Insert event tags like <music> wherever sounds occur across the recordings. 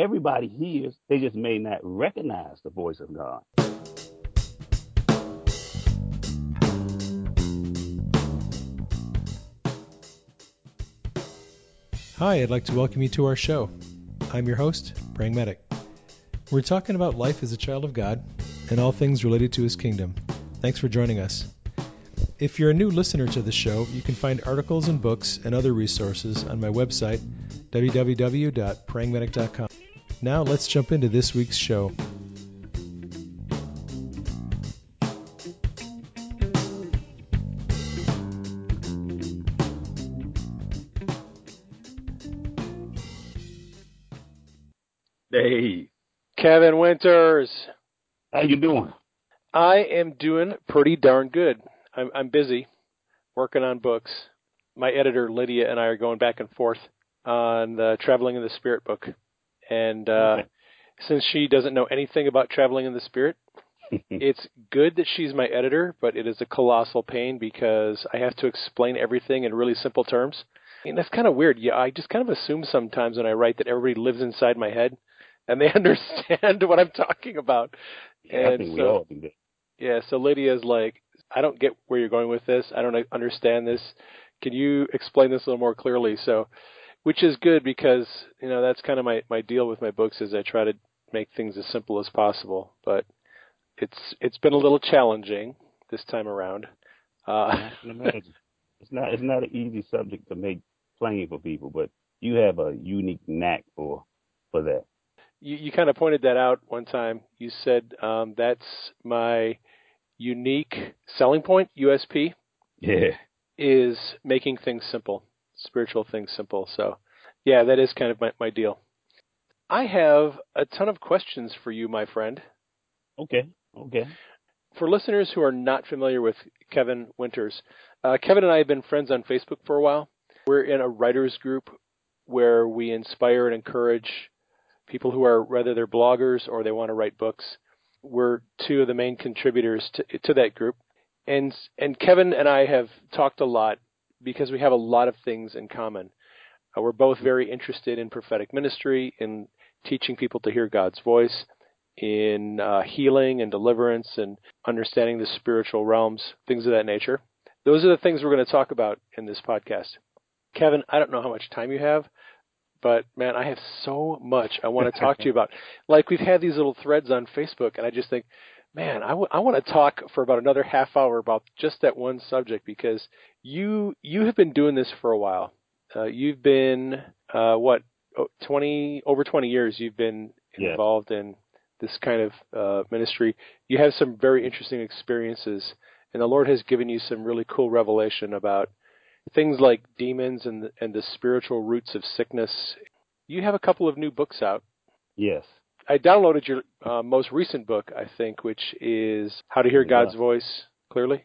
everybody hears, they just may not recognize the voice of God. Hi, I'd like to welcome you to our show. I'm your host, Praying Medic. We're talking about life as a child of God and all things related to His kingdom. Thanks for joining us. If you're a new listener to the show, you can find articles and books and other resources on my website, www.prayingmedic.com. Now let's jump into this week's show. Dave, Kevin Winters. how you doing? I am doing pretty darn good. I'm, I'm busy working on books. My editor Lydia and I are going back and forth on the Traveling in the Spirit book, and uh, Okay. since she doesn't know anything about traveling in the Spirit, <laughs> it's good that she's my editor, but it is a colossal pain because I have to explain everything in really simple terms. And that's kind of weird. Yeah, I just kind of assume sometimes when I write that everybody lives inside my head and they <laughs> understand what I'm talking about. Yeah, And so- all do that. Yeah, so Lydia's like, I don't get where you're going with this. I don't understand this. Can you explain this a little more clearly? So, which is good because you know that's kind of my my deal with my books is I try to make things as simple as possible. But it's it's been a little challenging this time around. Uh. <laughs> It's not it's not an easy subject to make plain for people, but you have a unique knack for for that. you, you kind of pointed that out one time. You said um, that's my unique selling point, USP. Yeah. is making things simple, spiritual things simple. So, yeah, that is kind of my, my deal. I have a ton of questions for you, my friend. Okay. Okay. For listeners who are not familiar with Kevin Winters, uh, Kevin and I have been friends on Facebook for a while. We're in a writers group where we inspire and encourage people who are whether they're bloggers or they want to write books. We're two of the main contributors to, to that group, and and Kevin and I have talked a lot because we have a lot of things in common. Uh, we're both very interested in prophetic ministry, in teaching people to hear God's voice, in uh, healing and deliverance, and understanding the spiritual realms, things of that nature. Those are the things we're going to talk about in this podcast. Kevin, I don't know how much time you have, but man, I have so much I want to talk to you about. <laughs> Like we've had these little threads on Facebook, and I just think, man, I, w- I want to talk for about another half hour about just that one subject because you you have been doing this for a while. Uh, you've been uh, what oh, twenty over twenty years. You've been involved in this kind of uh, ministry. You have some very interesting experiences, and the Lord has given you some really cool revelation about things like demons and the, and the spiritual roots of sickness. You have a couple of new books out. Yes. I downloaded your uh, most recent book, I think, which is How to Hear. God's Voice Clearly.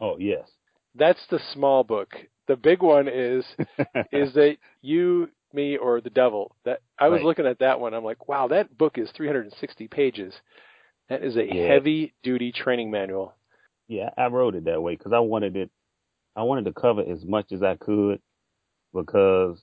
Oh yes. That's the small book. The big one is <laughs> is that you, me, or the devil. That I was Right. looking at that one. I'm like, wow, that book is 360 pages. That is a Yeah. heavy duty training manual. Yeah, I wrote it that way because I wanted it. I wanted to cover as much as I could because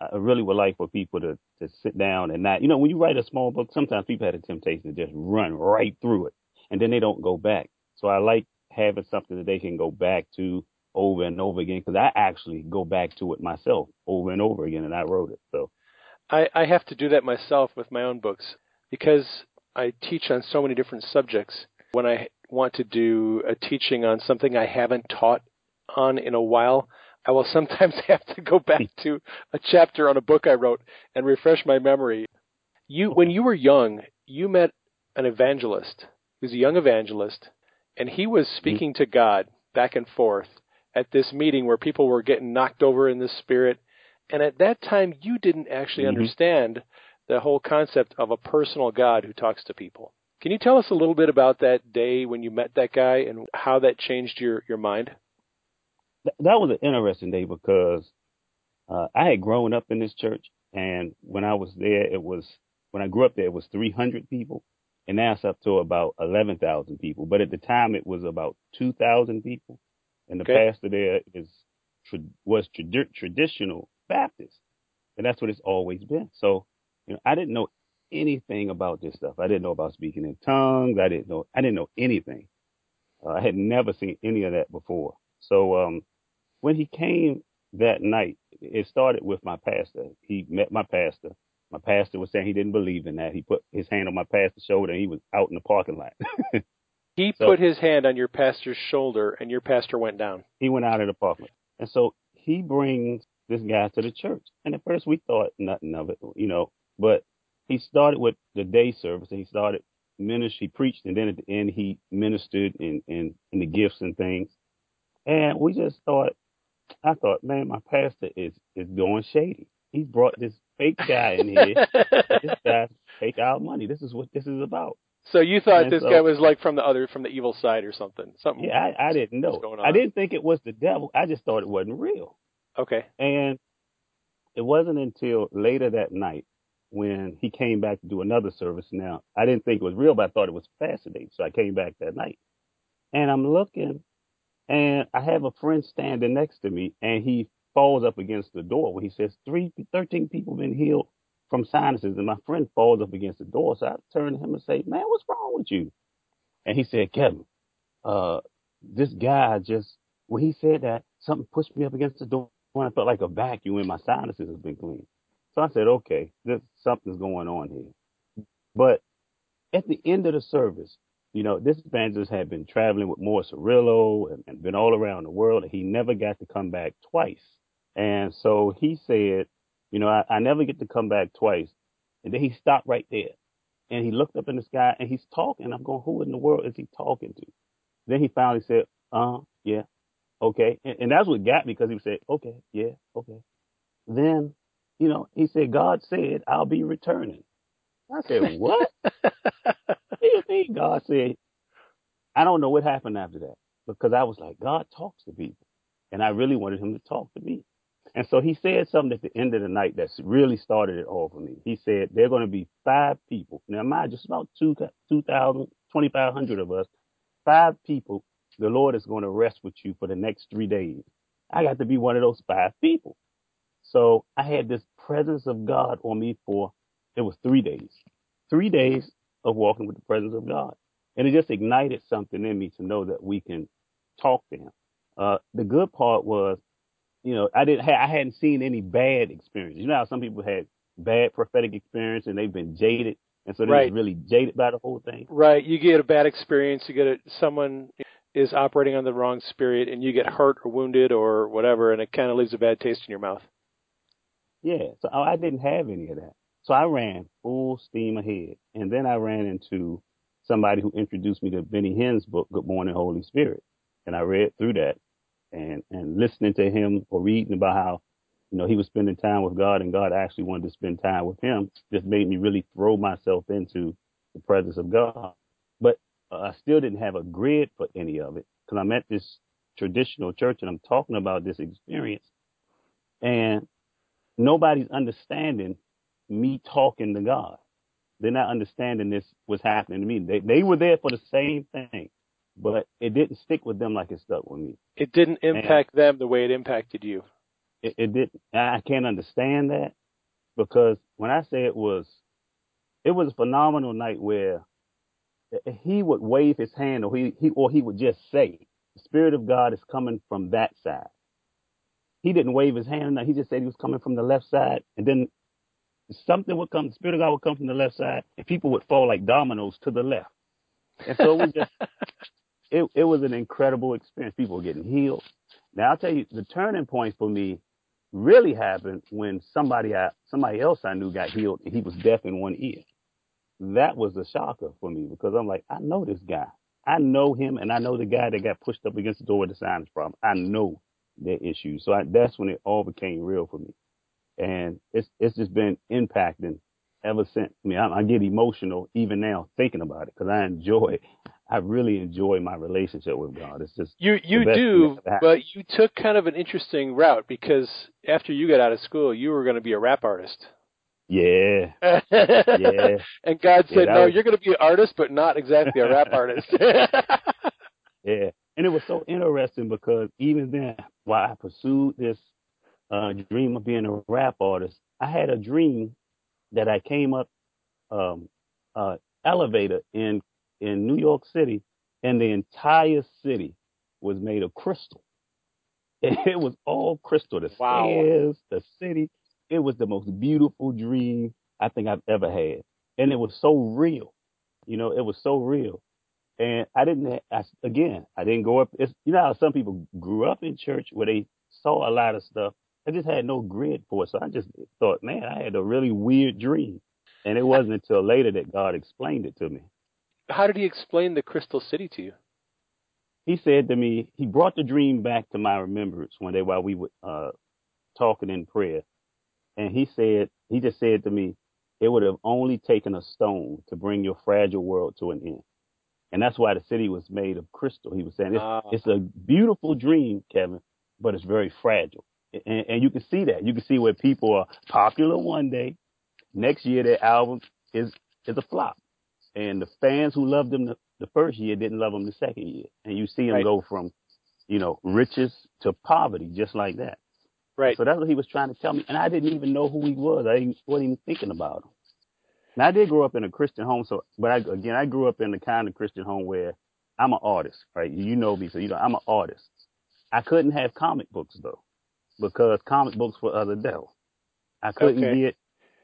I really would like for people to to sit down and not. You know, when you write a small book, sometimes people have a temptation to just run right through it, and then they don't go back. So I like having something that they can go back to over and over again because I actually go back to it myself over and over again, and I wrote it. So I, I have to do that myself with my own books because I teach on so many different subjects. When I want to do a teaching on something I haven't taught on in a while, I will sometimes <laughs> have to go back to a chapter on a book I wrote and refresh my memory. You, when you were young, you met an evangelist. He was a young evangelist, and he was speaking to God back and forth at this meeting where people were getting knocked over in the spirit. And at that time, you didn't actually Mhm. understand the whole concept of a personal God who talks to people. Can you tell us a little bit about that day when you met that guy and how that changed your, your mind? Th- that was an interesting day because uh, I had grown up in this church, and when I was there, it was when I grew up there, it was 300 people, and now it's up to about 11,000 people. But at the time, it was about 2,000 people, and the Okay. pastor there is was trad- traditional Baptist, and that's what it's always been. So, you know, I didn't know anything about this stuff. I didn't know about speaking in tongues. I didn't know. I didn't know anything. Uh, I had never seen any of that before. So um, when he came that night, it started with my pastor. He met my pastor. My pastor was saying he didn't believe in that. He put his hand on my pastor's shoulder and he was out in the parking lot. <laughs> he So- put his hand on your pastor's shoulder, and your pastor went down. he went out of the parking lot. And so he brings this guy to the church. And at first we thought nothing of it, you know, but he started with the day service and he started ministry, he preached, and then at the end he ministered in, in, in the gifts and things. And we just thought, I thought, man, my pastor is, is going shady. He brought this fake guy in here. this <laughs> guy take our money. This is what this is about. so you thought And this so- guy was like from the other, from the evil side or something? Something. Yeah, I, I didn't know. I didn't think it was the devil. I just thought it wasn't real. Okay. And it wasn't until later that night when he came back to do another service. Now, I didn't think it was real, but I thought it was fascinating. So I came back that night. And I'm looking, and I have a friend standing next to me, and he falls up against the door he says, Three, 13 people been healed from sinuses. And my friend falls up against the door. So I turn to him and say, Man, what's wrong with you? And he said, Kevin, uh, this guy just, when he said that, something pushed me up against the door and I felt like a vacuum and my sinuses has been cleaned. So I said, okay, there's something's going on here. But at the end of the service, you know, this evangelist had been traveling with Morris Cerullo and, and been all around the world and he never got to come back twice. And so he said, you know, I, I never get to come back twice. And then he stopped right there and he looked up in the sky and he's talking. I'm going, who in the world is he talking to? Then he finally said, uh, yeah, okay. And, and that's what got me because he said, okay, yeah, okay. Then, you know, he said, God said, I'll be returning. I said, <laughs> what? Mean? God said, I don't know what happened after that because I was like, God talks to people. And I really wanted him to talk to me. And so he said something at the end of the night that really started it all for me. He said, there are going to be five people. Now, mind just about two, 2,000, 2,500 of us, five people the Lord is going to rest with you for the next three days. I got to be one of those five people. So I had this presence of God on me for, it was three days, three days of walking with the presence of God. And it just ignited something in me to know that we can talk to him. Uh, the good part was, you know, I didn't, ha- I hadn't seen any bad experiences. You know how some people had bad prophetic experience and they've been jaded. And so they're Right. really jaded by the whole thing. Right. You get a bad experience. You get a, someone is operating on the wrong spirit, and you get hurt or wounded or whatever, and it kind of leaves a bad taste in your mouth. Yeah, so I I didn't have any of that. So I ran full steam ahead. And then I ran into somebody who introduced me to Benny Hinn's book, Good Morning, Holy Spirit. And I read through that and, and listening to him or reading about how, you know, he was spending time with God and God actually wanted to spend time with him just made me really throw myself into the presence of God. But uh, I still didn't have a grid for any of it because I'm at this traditional church and I'm talking about this experience and nobody's understanding me talking to God. They're not understanding this was happening to me. They they were there for the same thing, but it didn't stick with them like it stuck with me. It didn't impact them the way it impacted you. It, it didn't. I can't understand that because when I say it was, it was a phenomenal night where he would wave his hand or he, he or he would just say, "The Spirit of God is coming from that side." He didn't wave his hand. He just said he was coming from the left side, and then something would come. The Spirit of God would come from the left side, and people would fall like dominoes to the left. And so it was just, <laughs> it, it was an incredible experience. People were getting healed. Now I'll tell you, the turning point for me really happened when somebody I, somebody else I knew got healed, and he was deaf in one ear. That was a shocker for me because I'm like, I know this guy. I know him, and I know the guy that got pushed up against the door with the sinus problem. I know their issues. So I, that's when it all became real for me and it's it's just been impacting ever since. I mean, I, I get emotional even now thinking about it because I enjoy, I really enjoy my relationship with God. It's just You you do, that ever happened. but you took kind of an interesting route because after you got out of school, you were going to be a rap artist. yeah, yeah. <laughs> yeah, And God said, that "No, was- you're going to be an artist, but not exactly a rap artist." <laughs> <laughs> yeah. And it was so interesting because even then, while I pursued this uh, dream of being a rap artist, I had a dream that I came up um, uh, elevator in in New York City, and the entire city was made of crystal. <laughs> It was all crystal. The Wow. stairs, the city. It was the most beautiful dream I think I've ever had, and it was so real. You know, it was so real. And I didn't. I, again, I didn't go up. It's, you know how some people grew up in church where they saw a lot of stuff. I just had no grid for it, so I just thought, man, I had a really weird dream. And it wasn't until later that God explained it to me. How did he explain the Crystal City to you? He said to me, he brought the dream back to my remembrance one day while we were uh, talking in prayer. And he said, he just said to me, it would have only taken a stone to bring your fragile world to an end. And that's why the city was made of crystal. He was saying it's, Ah. it's a beautiful dream, Kevin, but it's very fragile. And, and you can see that. You can see where people are popular one day, next year their album is is a flop, and the fans who loved them the, the first year didn't love them the second year, and you see them Right. go from, you know, riches to poverty just like that. Right. So that's what he was trying to tell me, and I didn't even know who he was. I wasn't even thinking about him. Now I did grow up in a Christian home, so but I, again I grew up in the kind of Christian home where I'm an artist, right? You know me, so you know I'm an artist. I couldn't have comic books though, because comic books were of the devil. I couldn't Okay. get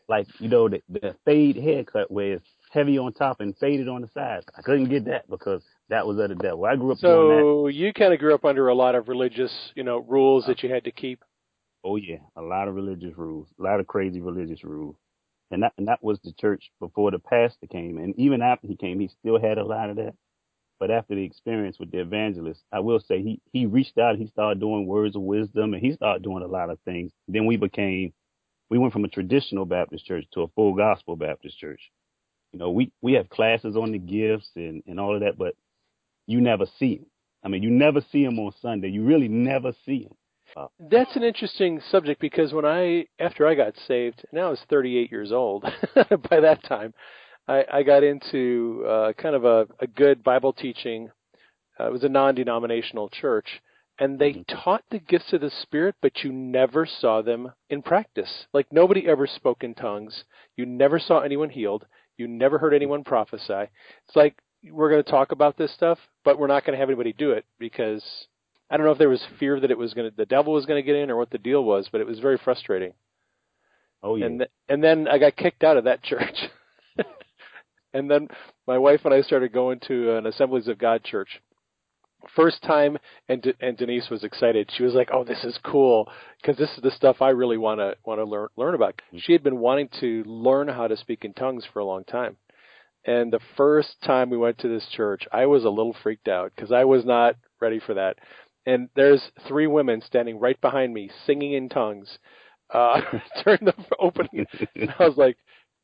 like you know the, the fade haircut where it's heavy on top and faded on the sides. I couldn't get that because that was of the devil. I grew up. So you kind of grew up under a lot of religious, you know, rules uh, that you had to keep. Oh yeah, a lot of religious rules, a lot of crazy religious rules, and that and that was the church before the pastor came, and even after he came, he still had a lot of that. But after the experience with the evangelist, I will say he he reached out, he started doing words of wisdom, and he started doing a lot of things. Then we became, we went from a traditional Baptist church to a full gospel Baptist church. You know, we we have classes on the gifts and and all of that, but you never see them. I mean, you never see them on Sunday. You really never see them. Uh, That's an interesting subject because when I, after I got saved, and I was 38 years old <laughs> by that time, I, I got into uh, kind of a, a good Bible teaching. Uh, it was a non-denominational church, and they Mhm. taught the gifts of the Spirit, but you never saw them in practice. Like nobody ever spoke in tongues. You never saw anyone healed. You never heard anyone prophesy. It's like we're going to talk about this stuff, but we're not going to have anybody do it because I don't know if there was fear that it was going to, the devil was going to get in or what the deal was, but it was very frustrating. Oh yeah. And th- and then I got kicked out of that <laughs> church. And then my wife and I started going to an Assemblies of God church. First time, and De- and Denise was excited. She was like, "Oh, this is cool because this is the stuff I really want to want to learn learn about." She had been wanting to learn how to speak in tongues for a long time. And the first time we went to this church, I was a little freaked out because I was not ready for that. And there's three women standing right behind me singing in tongues uh, <laughs> during the opening. And I was like,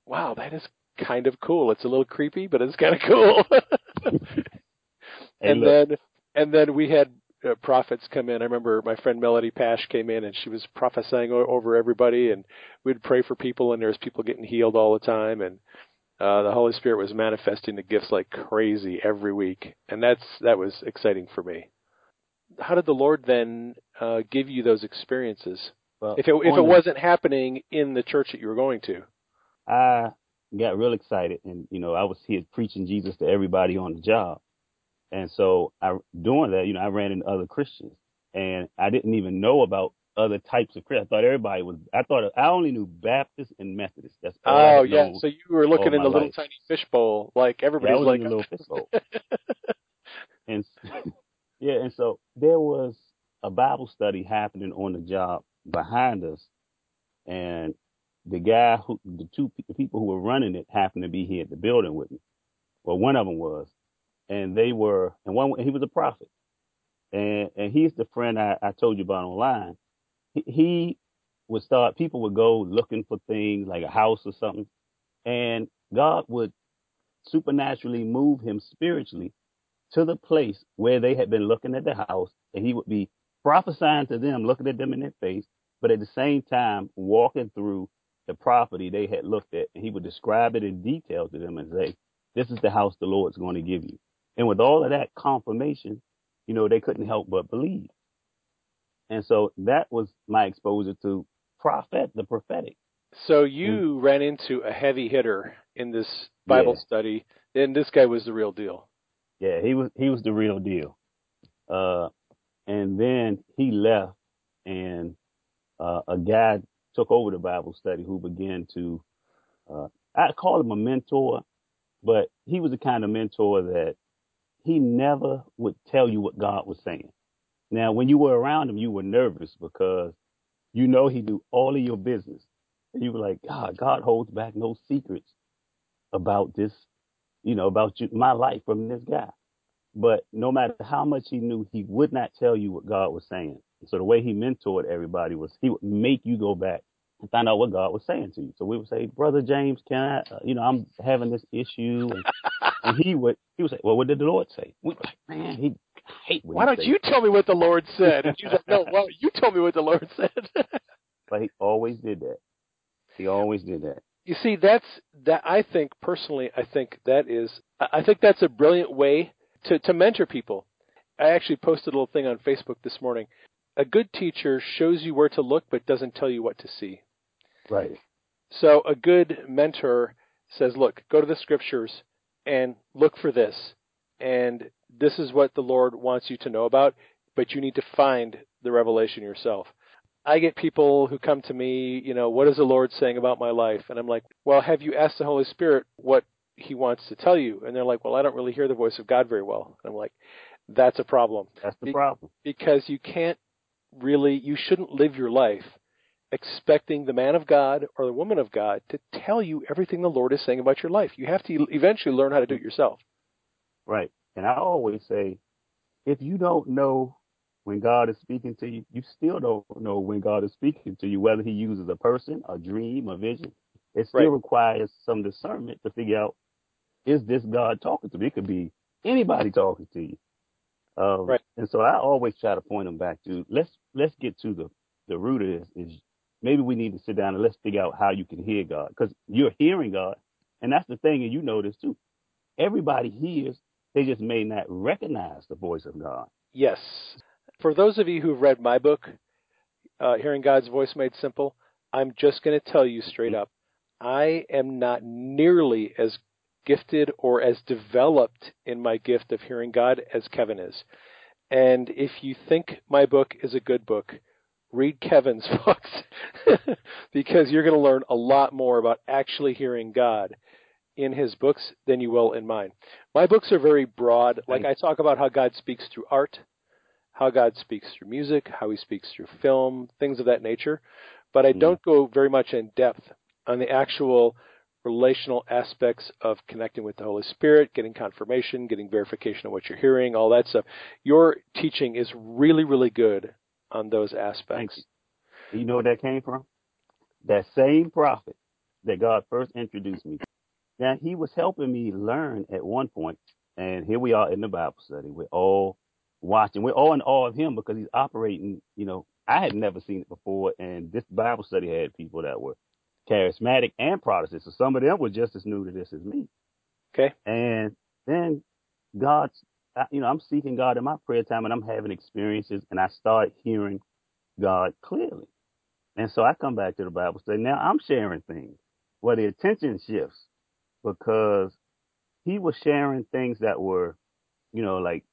wow, that is kind of cool. It's a little creepy, but it's kind of cool. <laughs> And then and then we had uh, prophets come in. I remember my friend Melody Pash came in and she was prophesying o- over everybody, and we'd pray for people, and there was people getting healed all the time, and uh, the Holy Spirit was manifesting the gifts like crazy every week, and that's that was exciting for me. How did the Lord then uh, give you those experiences? Well, If it if it wasn't happening in the church that you were going to, I got real excited, and you know, I was here preaching Jesus to everybody on the job, and so I doing that, you know, I ran into other Christians, and I didn't even know about other types of Christians. I thought everybody was. I thought I only knew Baptist and Methodist. That's all oh yeah, so you were looking in the little life. tiny fishbowl, like Yeah, I everybody's was like, in a little fishbowl. <laughs> and <laughs> yeah, and so there was a Bible study happening on the job behind us, and the guy who, the two the people who were running it happened to be here at the building with me. Well, one of them was, and they were, and one he was a prophet, and and he's the friend I, I told you about online. He, he would start, people would go looking for things like a house or something, and God would supernaturally move him spiritually to the place where they had been looking at the house, and he would be prophesying to them, looking at them in their face, but at the same time walking through the property they had looked at, and he would describe it in detail to them and say, "This is the house the Lord's going to give you." And with all of that confirmation, you know, they couldn't help but believe. And so that was my exposure to prophet, the prophetic. So you ran into a heavy hitter in this Bible yeah. study, and this guy was the real deal. Yeah, he was he was the real deal. Uh, and then he left, and uh, a guy took over the Bible study who began to, uh, I call him a mentor, but he was the kind of mentor that he never would tell you what God was saying. Now, when you were around him, you were nervous because you know he knew all of your business. And you were like, God, God holds back no secrets about this, you know, about you, my life from this guy. But no matter how much he knew, he would not tell you what God was saying. So the way he mentored everybody was he would make you go back and find out what God was saying to you. So we would say, Brother James, can I, uh, you know, I'm having this issue. And, <laughs> and, he would, he would say, well, what did the Lord say? We like, man, he hate Why don't you tell me what the Lord said? And she's like, no, well, you tell me what the Lord <laughs> said. but he always did that. He always did that. You see, that's that. I think personally, I think that is, I think that's a brilliant way to, to mentor people. I actually posted a little thing on Facebook this morning. A good teacher shows you where to look but doesn't tell you what to see. Right. So a good mentor says, look, go to the scriptures and look for this. And this is what the Lord wants you to know about, but you need to find the revelation yourself. I get people who come to me, you know, what is the Lord saying about my life? And I'm like, well, have you asked the Holy Spirit what he wants to tell you. And they're like, well, I don't really hear the voice of God very well. And I'm like, that's a problem. That's the Be- problem. Because you can't really, you shouldn't live your life expecting the man of God or the woman of God to tell you everything the Lord is saying about your life. You have to eventually learn how to do it yourself. Right. And I always say, if you don't know when God is speaking to you, you still don't know when God is speaking to you, whether he uses a person, a dream, a vision. It still right. requires some discernment to figure out is this God talking to me? It could be anybody talking to you. Um, right. And so I always try to point them back to let's let's get to the the root of this. Is maybe we need to sit down and let's figure out how you can hear God because you're hearing God, and that's the thing, and you know this too. Everybody hears, they just may not recognize the voice of God. Yes. For those of you who've read my book, uh, Hearing God's Voice Made Simple, I'm just going to tell you straight mm-hmm. up, I am not nearly as gifted or as developed in my gift of hearing God as Kevin is. And if you think my book is a good book, read Kevin's <laughs> books because you're going to learn a lot more about actually hearing God in his books than you will in mine. My books are very broad. Like I talk about how God speaks through art, how God speaks through music, how he speaks through film, things of that nature. But I hmm. don't go very much in depth on the actual relational aspects of connecting with the Holy Spirit, getting confirmation, getting verification of what you're hearing, all that stuff. Your teaching is really, really good on those aspects. You. you know where that came from? That same prophet that God first introduced me. Now he was helping me learn at one point, and here we are in the Bible study. We're all watching. We're all in awe of him because he's operating. You know, I had never seen it before, and this Bible study had people that were charismatic and Protestant. So some of them were just as new to this as me. Okay. And then God's, you know, I'm seeking God in my prayer time and I'm having experiences and I start hearing God clearly. And so I come back to the Bible study. Now I'm sharing things where the attention shifts because he was sharing things that were, you know, like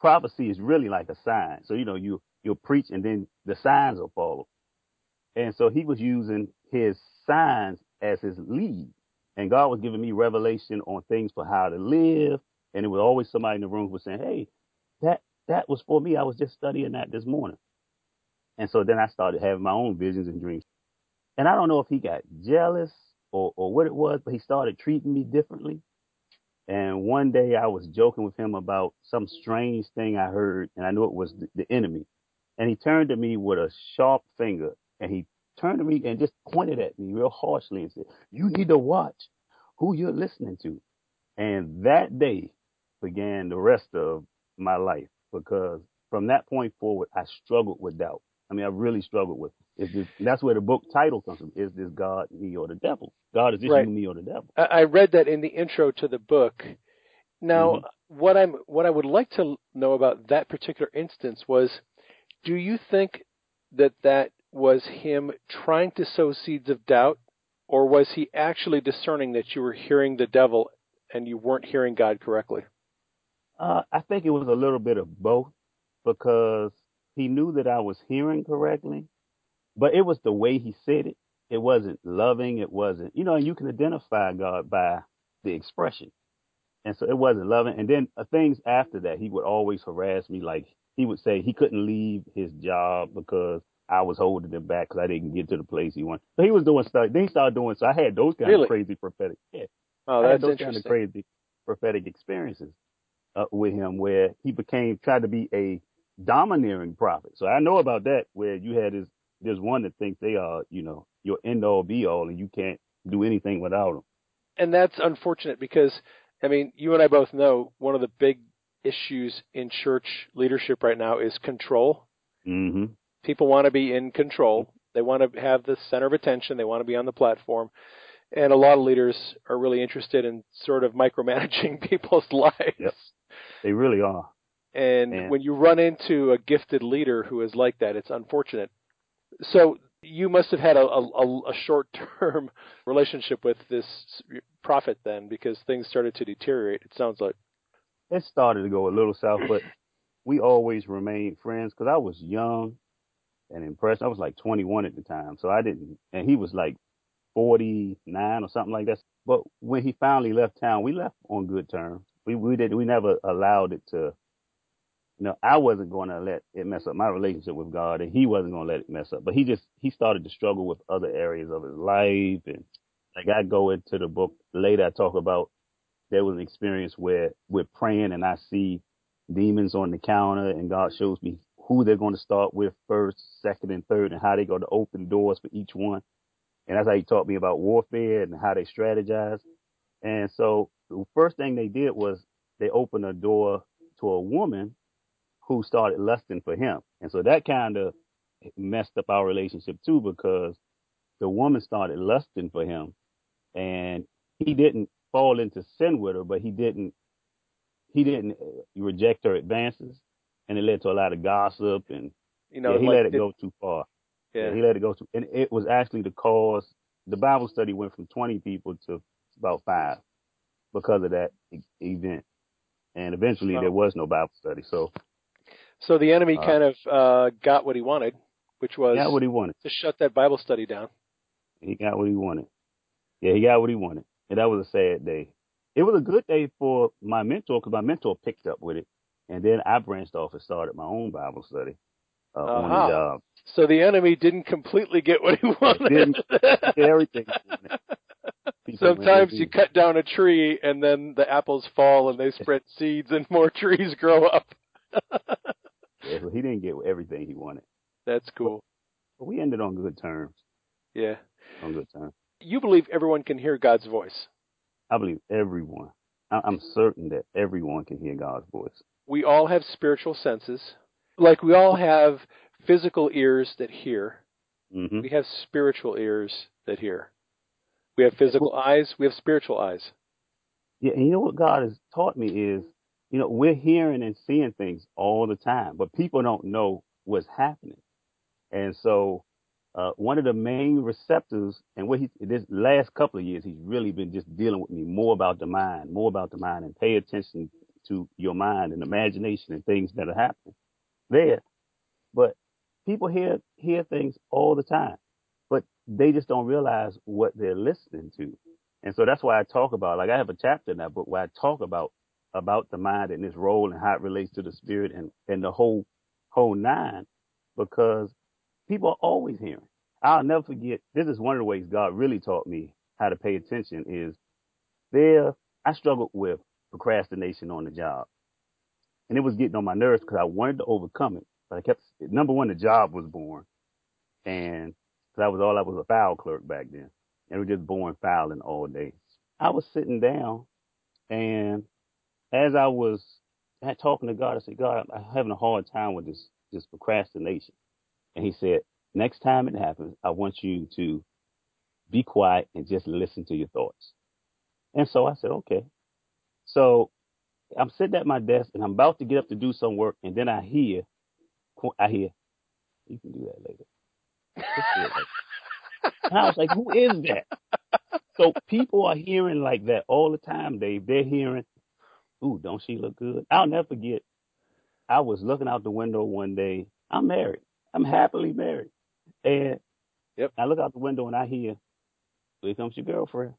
prophecy is really like a sign. So, you know, you, you'll preach and then the signs will follow. And so he was using his signs as his lead. And God was giving me revelation on things for how to live. And it was always somebody in the room who was saying, Hey, that that was for me. I was just studying that this morning. And so then I started having my own visions and dreams. And I don't know if he got jealous or, or what it was, but he started treating me differently. And one day I was joking with him about some strange thing I heard, and I knew it was the, the enemy. And he turned to me with a sharp finger and he turned to me and just pointed at me real harshly and said, You need to watch who you're listening to. And that day began the rest of my life because from that point forward, I struggled with doubt. I mean, I really struggled with is this, that's where the book title comes from. Is this God, me, or the devil? God is this right. you, me, or the devil? I read that in the intro to the book. Now, mm-hmm. what I'm what I would like to know about that particular instance was, do you think that that was him trying to sow seeds of doubt, or was he actually discerning that you were hearing the devil and you weren't hearing God correctly? Uh, I think it was a little bit of both because he knew that I was hearing correctly, but it was the way he said it. It wasn't loving. It wasn't, you know, you can identify God by the expression. And so it wasn't loving. And then uh, things after that, he would always harass me. Like he would say he couldn't leave his job because I was holding him back because I didn't get to the place he wanted. So he was doing stuff. Then he started doing. So I had those kind Really? of crazy prophetic. Yeah, Oh, that's those kind of crazy prophetic experiences uh, with him where he became tried to be a domineering prophet. So I know about that where you had this there's one that thinks they are you know your end all be all and you can't do anything without them. and that's unfortunate because I mean, you and I both know one of the big issues in church leadership right now is control. hmm People want to be in control. They want to have the center of attention. They want to be on the platform. And a lot of leaders are really interested in sort of micromanaging <laughs> people's lives. Yep. They really are. And Yeah. when you run into a gifted leader who is like that, it's unfortunate. So you must have had a, a, a short-term <laughs> relationship with this prophet then, because things started to deteriorate. It sounds like. It started to go a little south, but we always remained friends because I was young and impressed. I was like 21 at the time, so I didn't, and he was like 49 or something like that. But when he finally left town, we left on good terms. We we did we never allowed it to. You know, I wasn't going to let it mess up my relationship with God, and he wasn't going to let it mess up. But he just he started to struggle with other areas of his life, and like I go into the book later, I talk about there was an experience where we're praying and I see demons on the counter and God shows me who they're going to start with first, second, and third and how they're going to open doors for each one. And that's how he taught me about warfare and how they strategize. And so the first thing they did was they opened a door to a woman who started lusting for him. And so that kind of messed up our relationship too because the woman started lusting for him and he didn't fall into sin with her, but he didn't he didn't reject her advances, and it led to a lot of gossip, and You know, yeah, he like let it go too far. Yeah. he let it go too, and it was actually the cause. The Bible study went from 20 people to about five because of that e- event, and eventually Wow. there was no Bible study. So So the enemy Uh, kind of uh, got what he wanted, which was got what he wanted. to shut that Bible study down. He got what he wanted. Yeah, he got what he wanted, and that was a sad day. It was a good day for my mentor because my mentor picked up with it, and then I branched off and started my own Bible study uh, Uh-huh. the job. So the enemy didn't completely get what he wanted. Didn't get everything he wanted. <laughs> People Sometimes you cut down a tree and then the apples fall and they spread seeds and <laughs> more trees grow up. <laughs> Yeah, so he didn't get everything he wanted, That's cool. but we ended on good terms. Yeah. On good terms. You believe everyone can hear God's voice. I believe everyone. I- I'm certain that everyone can hear God's voice. We all have spiritual senses. Like we all have physical ears that hear. hmm We have spiritual ears that hear. We have physical eyes. We have spiritual eyes. Yeah, and you know what God has taught me is, you know, we're hearing and seeing things all the time, but people don't know what's happening. And so, uh, one of the main receptors, and what he this last couple of years, he's really been just dealing with me more about the mind, more about the mind, and pay attention to your mind and imagination and things that are happening there. But people hear hear things all the time, but they just don't realize what they're listening to. And so that's why I talk about, like I have a chapter in that book where I talk about, about the mind and its role and how it relates to the spirit and, and the whole, whole nine, because people are always hearing. I'll never forget, this is one of the ways God really taught me how to pay attention is there, I struggled with procrastination on the job. And it was getting on my nerves because I wanted to overcome it. But I kept, number one, the job was born. And cause I was all, I was a file clerk back then and we're just born filing all day. I was sitting down and as I was talking to God, I said, God, I'm having a hard time with this, this procrastination. And he said, next time it happens, I want you to be quiet and just listen to your thoughts. And so I said, okay. So I'm sitting at my desk and I'm about to get up to do some work. And then I hear, I hear, you can do that later. and I was like, who is that? So people are hearing like that all the time, Dave. They're hearing, ooh, don't she look good? I'll never forget. I was looking out the window one day. I'm married. I'm happily married. And Yep. I look out the window and I hear, here comes your girlfriend.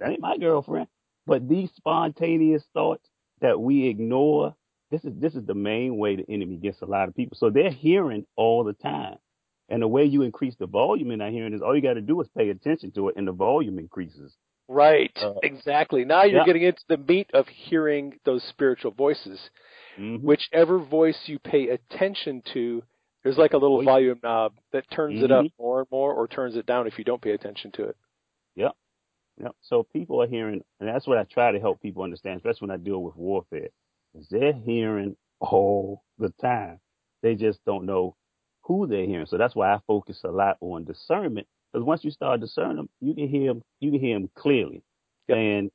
That ain't my girlfriend. But these spontaneous thoughts that we ignore, this is this is the main way the enemy gets a lot of people. So they're hearing all the time. And the way you increase the volume in that hearing is all you got to do is pay attention to it, and the volume increases. Right. Uh, exactly. Now you're yeah. getting into the meat of hearing those spiritual voices. Mhm. Whichever voice you pay attention to, there's like a little volume knob that turns it up Mhm. more and more or turns it down if you don't pay attention to it. Yep. So people are hearing, and that's what I try to help people understand, especially when I deal with warfare, is they're hearing all the time. They just don't know who they're hearing. So that's why I focus a lot on discernment, because once you start discerning them, you can hear them, you can hear them clearly, Yep. and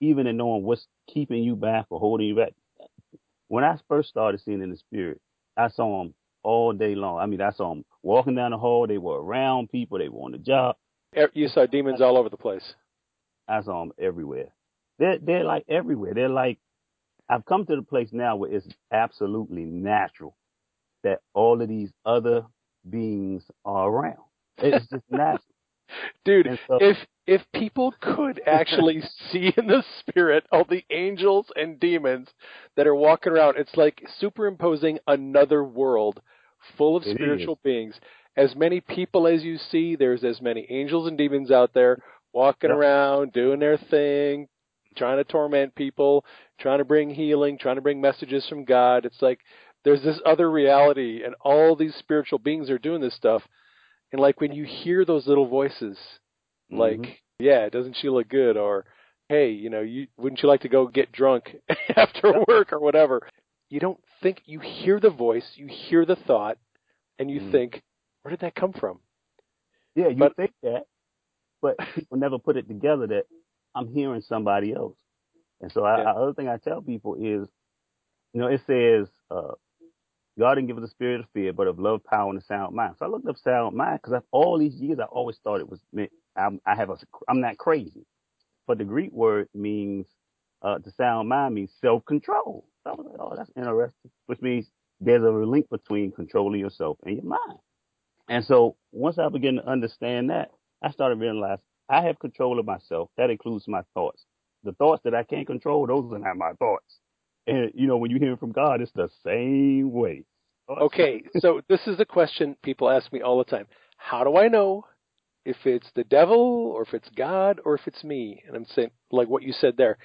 even in knowing what's keeping you back or holding you back. When I first started seeing in the spirit, I saw them all day long. I mean, I saw them walking down the hall. They were around people. They were on the job. You saw demons all over the place. I saw them um, everywhere. They're they're like everywhere. They're like I've come to the place now where it's absolutely natural that all of these other beings are around. It's just natural. <laughs> Dude, so, if if people could actually <laughs> see in the spirit all the angels and demons that are walking around, it's like superimposing another world full of It spiritual beings. As many people as you see, there's as many angels and demons out there walking Yep. around, doing their thing, trying to torment people, trying to bring healing, trying to bring messages from God. It's like there's this other reality and all these spiritual beings are doing this stuff. And like when you hear those little voices, like, mhm. yeah, doesn't she look good? Or, hey, you know, you wouldn't you like to go get drunk <laughs> after work or whatever? You don't think you hear the voice, you hear the thought, and you Mm. think, where did that come from? yeah, you but- think that, but <laughs> people never put it together that I'm hearing somebody else. And so I, Yeah. the other thing I tell people is, you know, it says, uh, God didn't give us a spirit of fear, but of love, power, and a sound mind. So I looked up sound mind because all these years I always thought it was meant I'm, I have a, I'm not crazy, but the Greek word means uh, to sound mind means self control. So I was like, oh, that's interesting, which means there's a link between controlling yourself and your mind. And so once I began to understand that, I started realizing I have control of myself. That includes my thoughts. The thoughts that I can't control, those are not my thoughts. And you know, when you hear from God, it's the same way. Okay, <laughs> so this is a question people ask me all the time. How do I know if it's the devil or if it's God or if it's me? And I'm saying, like what you said there,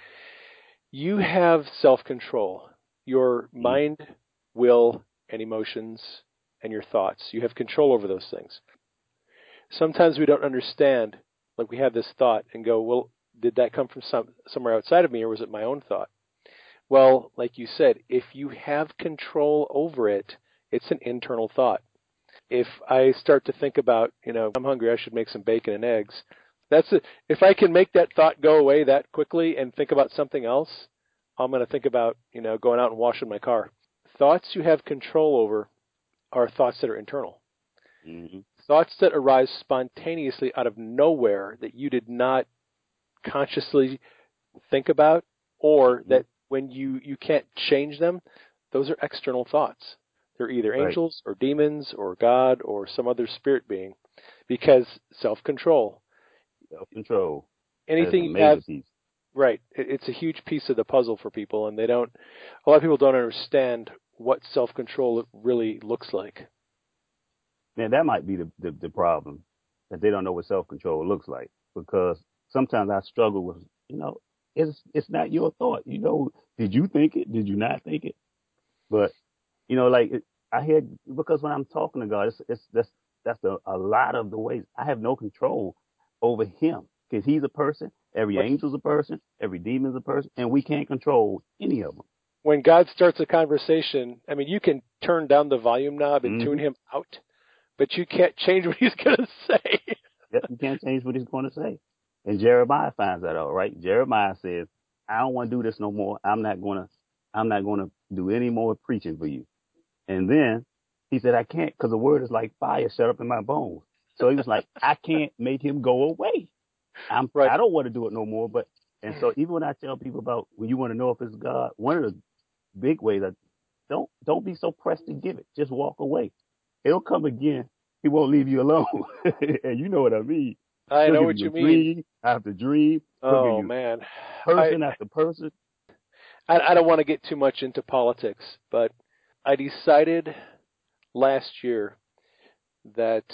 you have self control. Your mm-hmm. mind, will, and emotions and your thoughts. You have control over those things. Sometimes we don't understand, like we have this thought and go, well, did that come from some, somewhere outside of me or was it my own thought? Well, like you said, if you have control over it, it's an internal thought. If I start to think about, you know, I'm hungry, I should make some bacon and eggs. That's a, if I can make that thought go away that quickly and think about something else, I'm going to think about, you know, going out and washing my car. Thoughts you have control over are thoughts that are internal. hmm Thoughts that arise spontaneously out of nowhere that you did not consciously think about or Mhm. that when you, you can't change them, those are external thoughts. They're either Right. angels or demons or God or some other spirit being. Because self control, Self control. anything you have, piece. right, it's a huge piece of the puzzle for people, and they don't, a lot of people don't understand what self control really looks like. Man, that might be the, the the problem that they don't know what self control looks like because sometimes I struggle with you know it's it's not your thought. You know, did you think it? Did you not think it? But you know, like it, I hear because when I'm talking to God, it's it's that's that's a, a lot of the ways I have no control over Him because He's a person. Every Right. angel's a person. Every demon's a person, and we can't control any of them. When God starts a conversation, I mean, you can turn down the volume knob and Mhm. tune him out, but you can't change what he's going to say. Yep, you can't change what he's going to say. And Jeremiah finds that out, right? Jeremiah says, "I don't want to do this no more. I'm not going to. I'm not going to do any more preaching for you." And then He said, I can't because the word is like fire shut up in my bones. So he was like, <laughs> I can't make him go away. I'm, Right. I don't want to do it no more. But, and so even when I tell people about when you want to know if it's God, one of the big ways that don't, don't be so pressed to give it. Just walk away. It'll come again. He won't leave you alone. <laughs> and you know what I mean. I He'll know what you mean. Dream after dream, He'll Oh man, person after person. I, I don't want to get too much into politics, but I decided last year that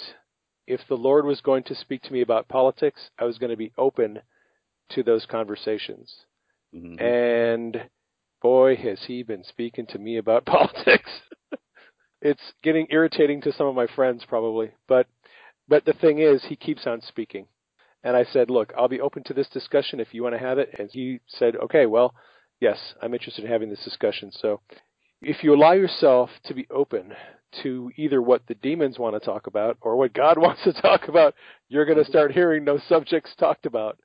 if the Lord was going to speak to me about politics, I was going to be open to those conversations. Mhm. And boy, has he been speaking to me about <laughs> politics. It's getting irritating to some of my friends probably, but but the thing is, he keeps on speaking. And I said, "Look, I'll be open to this discussion if you want to have it." And he said, "Okay, well, yes, I'm interested in having this discussion." So, if you allow yourself to be open to either what the demons want to talk about or what God <laughs> wants to talk about, you're going to start hearing those subjects talked about.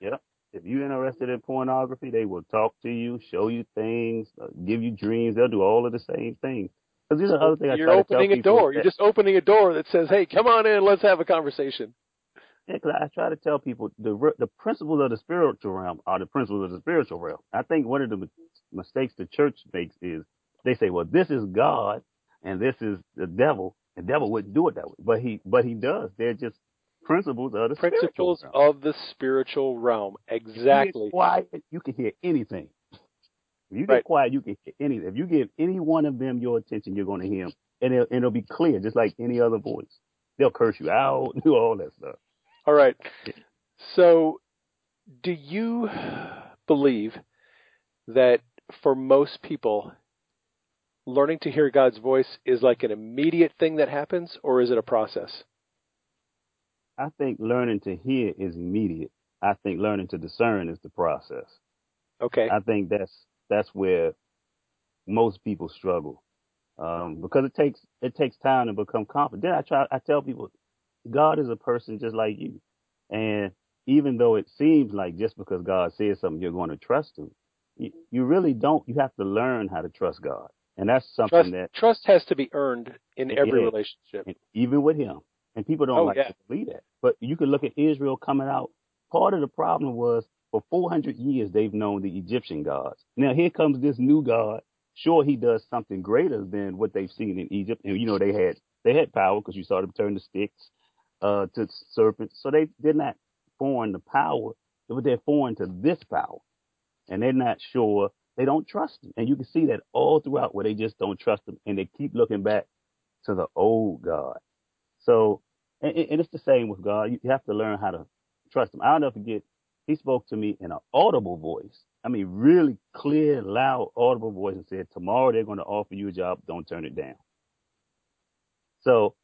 Yep. If you're interested in pornography, they will talk to you, show you things, uh, give you dreams. They'll do all of the same things. Because these are other I You're try to tell opening a door. You're just opening a door that says, "Hey, come on in. Let's have a conversation." Yeah, 'cause I try to tell people the the principles of the spiritual realm are the principles of the spiritual realm. I think one of the mistakes the church makes is they say, "Well, this is God and this is the devil." The devil wouldn't do it that way, but he but he does. They're just principles of the Principles spiritual realm. of the spiritual realm. Exactly. Why you can hear anything. If you get Right. quiet, you can hear anything. If you give any one of them your attention, you're going to hear them, and it'll, and it'll be clear, just like any other voice. They'll curse you out, <laughs> do all that stuff. All right. So, do you believe that for most people, learning to hear God's voice is like an immediate thing that happens, or is it a process? I think learning to hear is immediate. I think learning to discern is the process. Okay. I think that's that's where most people struggle um, because it takes it takes time to become confident. Then I try I tell people, God is a person just like you, and even though it seems like just because God says something you're going to trust Him, you, you really don't. You have to learn how to trust God, and that's something Trust, that trust has to be earned in every is. relationship. even with him. And people don't Oh, like yeah. to believe that. But you can look at Israel coming out. Part of the problem was for 400 years they've known the Egyptian gods. Now here comes this new god. Sure, he does something greater than what they've seen in Egypt. And you know they had they had power because you saw them turn the sticks uh, to serpents. So they they're not foreign to power, but they're foreign to this power, and they're not sure. They don't trust him, and you can see that all throughout where they just don't trust him, and they keep looking back to the old God. So, and, and it's the same with God. You have to learn how to trust Him. I'll never forget. He spoke to me in an audible voice. I mean, really clear, loud, audible voice, and said, "Tomorrow they're going to offer you a job. Don't turn it down." So,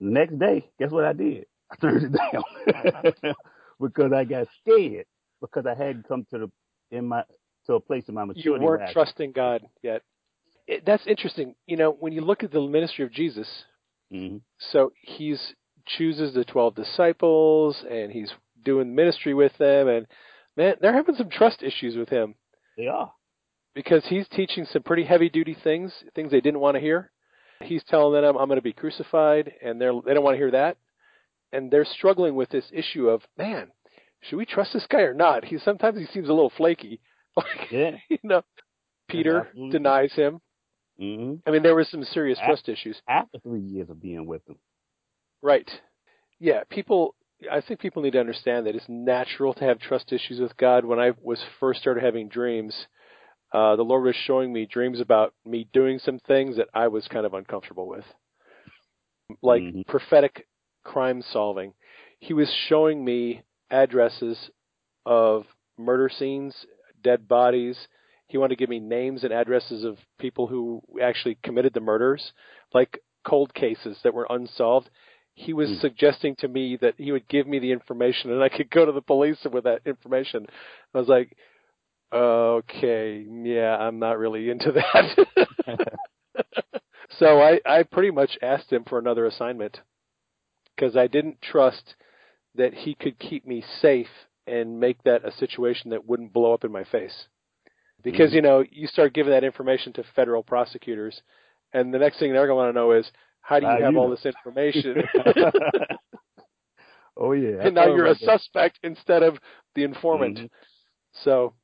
next day, guess what I did? I <laughs> turned it down <laughs> because I got scared because I hadn't come to the in my to a place in my You maturity. where weren't trusting God yet. It, that's interesting. You know, when you look at the ministry of Jesus, Mhm. so he's chooses the 12 disciples and he's doing ministry with them. And man they're having some trust issues with him. They are. because he's teaching some pretty heavy duty things things they didn't want to hear. He's telling them i'm going to be crucified and they're they don't want to hear that. And they're struggling with this issue of man should we trust this guy or not? He sometimes he seems a little flaky. <laughs> Like Yeah. you know peter denies him. Hmm i mean there was some serious Ab- trust issues. After three years of being with them. Right. Yeah, people I think people need to understand that it's natural to have trust issues with God. When I was first started having dreams, uh, the Lord was showing me dreams about me doing some things that I was kind of uncomfortable with. Like Mhm. prophetic crime solving. He was showing me addresses of murder scenes, dead bodies. He wanted to give me names and addresses of people who actually committed the murders, like cold cases that were unsolved he was Hmm. suggesting to me that he would give me the information and I could go to the police with that information. I was like, okay, yeah, I'm not really into that. <laughs> so I, I pretty much asked him for another assignment because I didn't trust that he could keep me safe and make that a situation that wouldn't blow up in my face. Because, Mhm. you know, you start giving that information to federal prosecutors And the next thing they're going to want to know is, how do you have all this information? <laughs> oh yeah. And now you're a that. suspect instead of the informant. Mhm. So,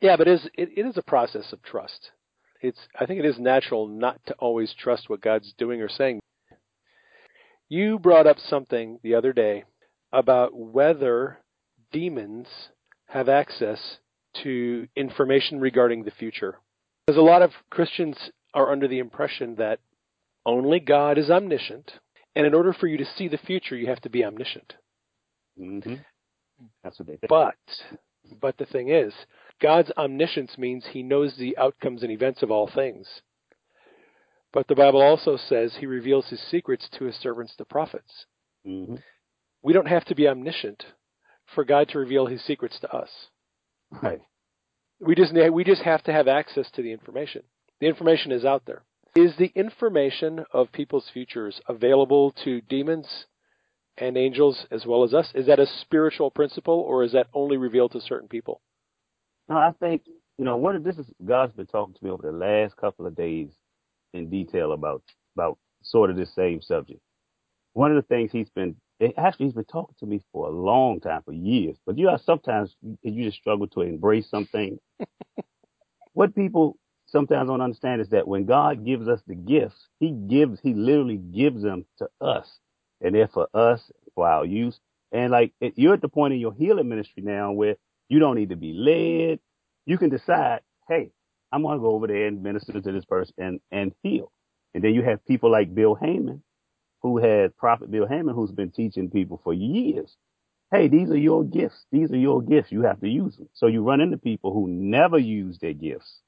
yeah, but it is, it, it is a process of trust. It's I think it is natural not to always trust what God's doing or saying. You brought up something the other day about whether demons have access to information regarding the future. Because a lot of Christians are under the impression that only God is omniscient, and in order for you to see the future, you have to be omniscient. Mhm. That's what they think. But but the thing is, God's omniscience means he knows the outcomes and events of all things. But the Bible also says he reveals his secrets to his servants the prophets. hmm We don't have to be omniscient for God to reveal his secrets to us. Right. We just we just have to have access to the information. The information is out there. Is the information of people's futures available to demons and angels as well as us? Is that a spiritual principle or is that only revealed to certain people? No, I think you know what this is. God's been talking to me over the last couple of days in detail about about sort of this same subject. One of the things he's been actually he's been talking to me for a long time, for years. But you know, sometimes you you just struggle to embrace something. <laughs> what people sometimes don't understand is that when God gives us the gifts, He gives He literally gives them to us, and they're for us for our use. And like it, you're at the point in your healing ministry now where you don't need to be led. You can decide, hey, I'm going to go over there and minister to this person and, and heal. And then you have people like Bill Hamon, who had Prophet Bill Hamon, who's been teaching people for years. Hey, these are your gifts. These are your gifts. You have to use them. So you run into people who never use their gifts.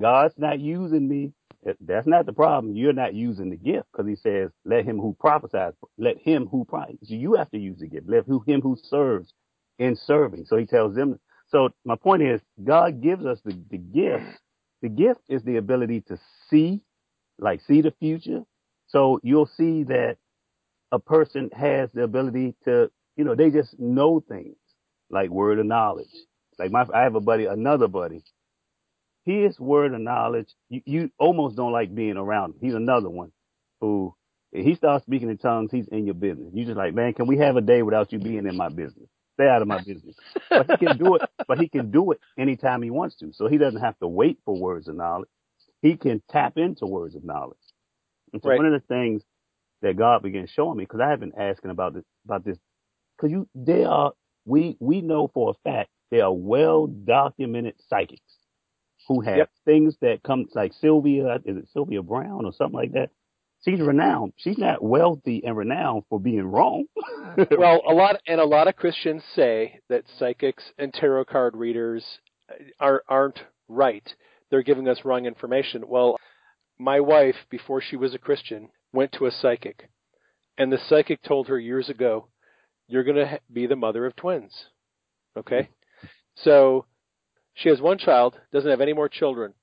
God's not using me. That's not the problem. You're not using the gift because he says, let him who prophesies, let him who prophesies. So you have to use the gift. Let him who serves in serving. So he tells them. So my point is, God gives us the, the gift. The gift is the ability to see, like see the future. So you'll see that a person has the ability to, you know, they just know things like word of knowledge. Like my, I have a buddy, another buddy. His word of knowledge, you, you almost don't like being around him. He's another one who, he starts speaking in tongues, he's in your business. You just like, man, can we have a day without you being in my business? Stay out of my business. But he can do it, <laughs> but he can do it anytime he wants to. So he doesn't have to wait for words of knowledge. He can tap into words of knowledge. And so Right. one of the things that God began showing me, because I have been asking about this, about this, because you, they are, we, we know for a fact they are well documented psychics who have Yep. things that come, like Sylvia, is it Sylvia Browne or something like that? She's renowned. She's not wealthy and renowned for being wrong. <laughs> well, a lot and a lot of Christians say that psychics and tarot card readers uh, are aren't right. They're giving us wrong information. Well, my wife, before she was a Christian, went to a psychic, and the psychic told her years ago, "You're going to be the mother of twins." Okay, so she has one child, doesn't have any more children.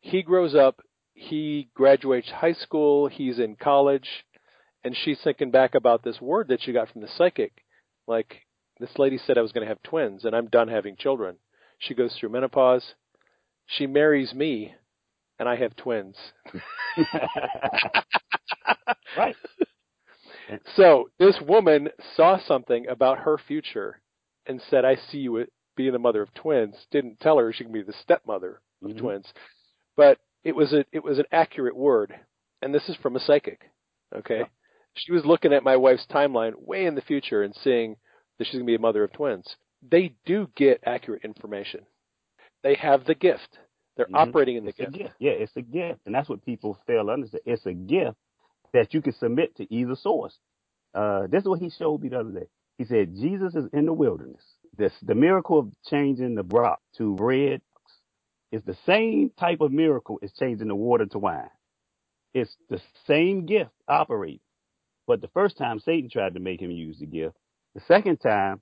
He grows up, he graduates high school, he's in college, and she's thinking back about this word that she got from the psychic. Like, this lady said I was going to have twins, and I'm done having children. She goes through menopause. She marries me, and I have twins. <laughs> right. So this woman saw something about her future and said, I see you being the mother of twins. Didn't tell her she can be the stepmother of Mhm. twins. But it was a it was an accurate word. And this is from a psychic. Okay. Yeah. She was looking at my wife's timeline way in the future and seeing that she's gonna be a mother of twins. They do get accurate information. They have the gift. They're Mhm. operating in the gift. gift. Yeah, it's a gift. And that's what people fail to understand. It's a gift that you can submit to either source. Uh, this is what he showed me the other day. He said, Jesus is in the wilderness. This, the miracle of changing the broth to bread is the same type of miracle as changing the water to wine. It's the same gift operating. But the first time Satan tried to make him use the gift, the second time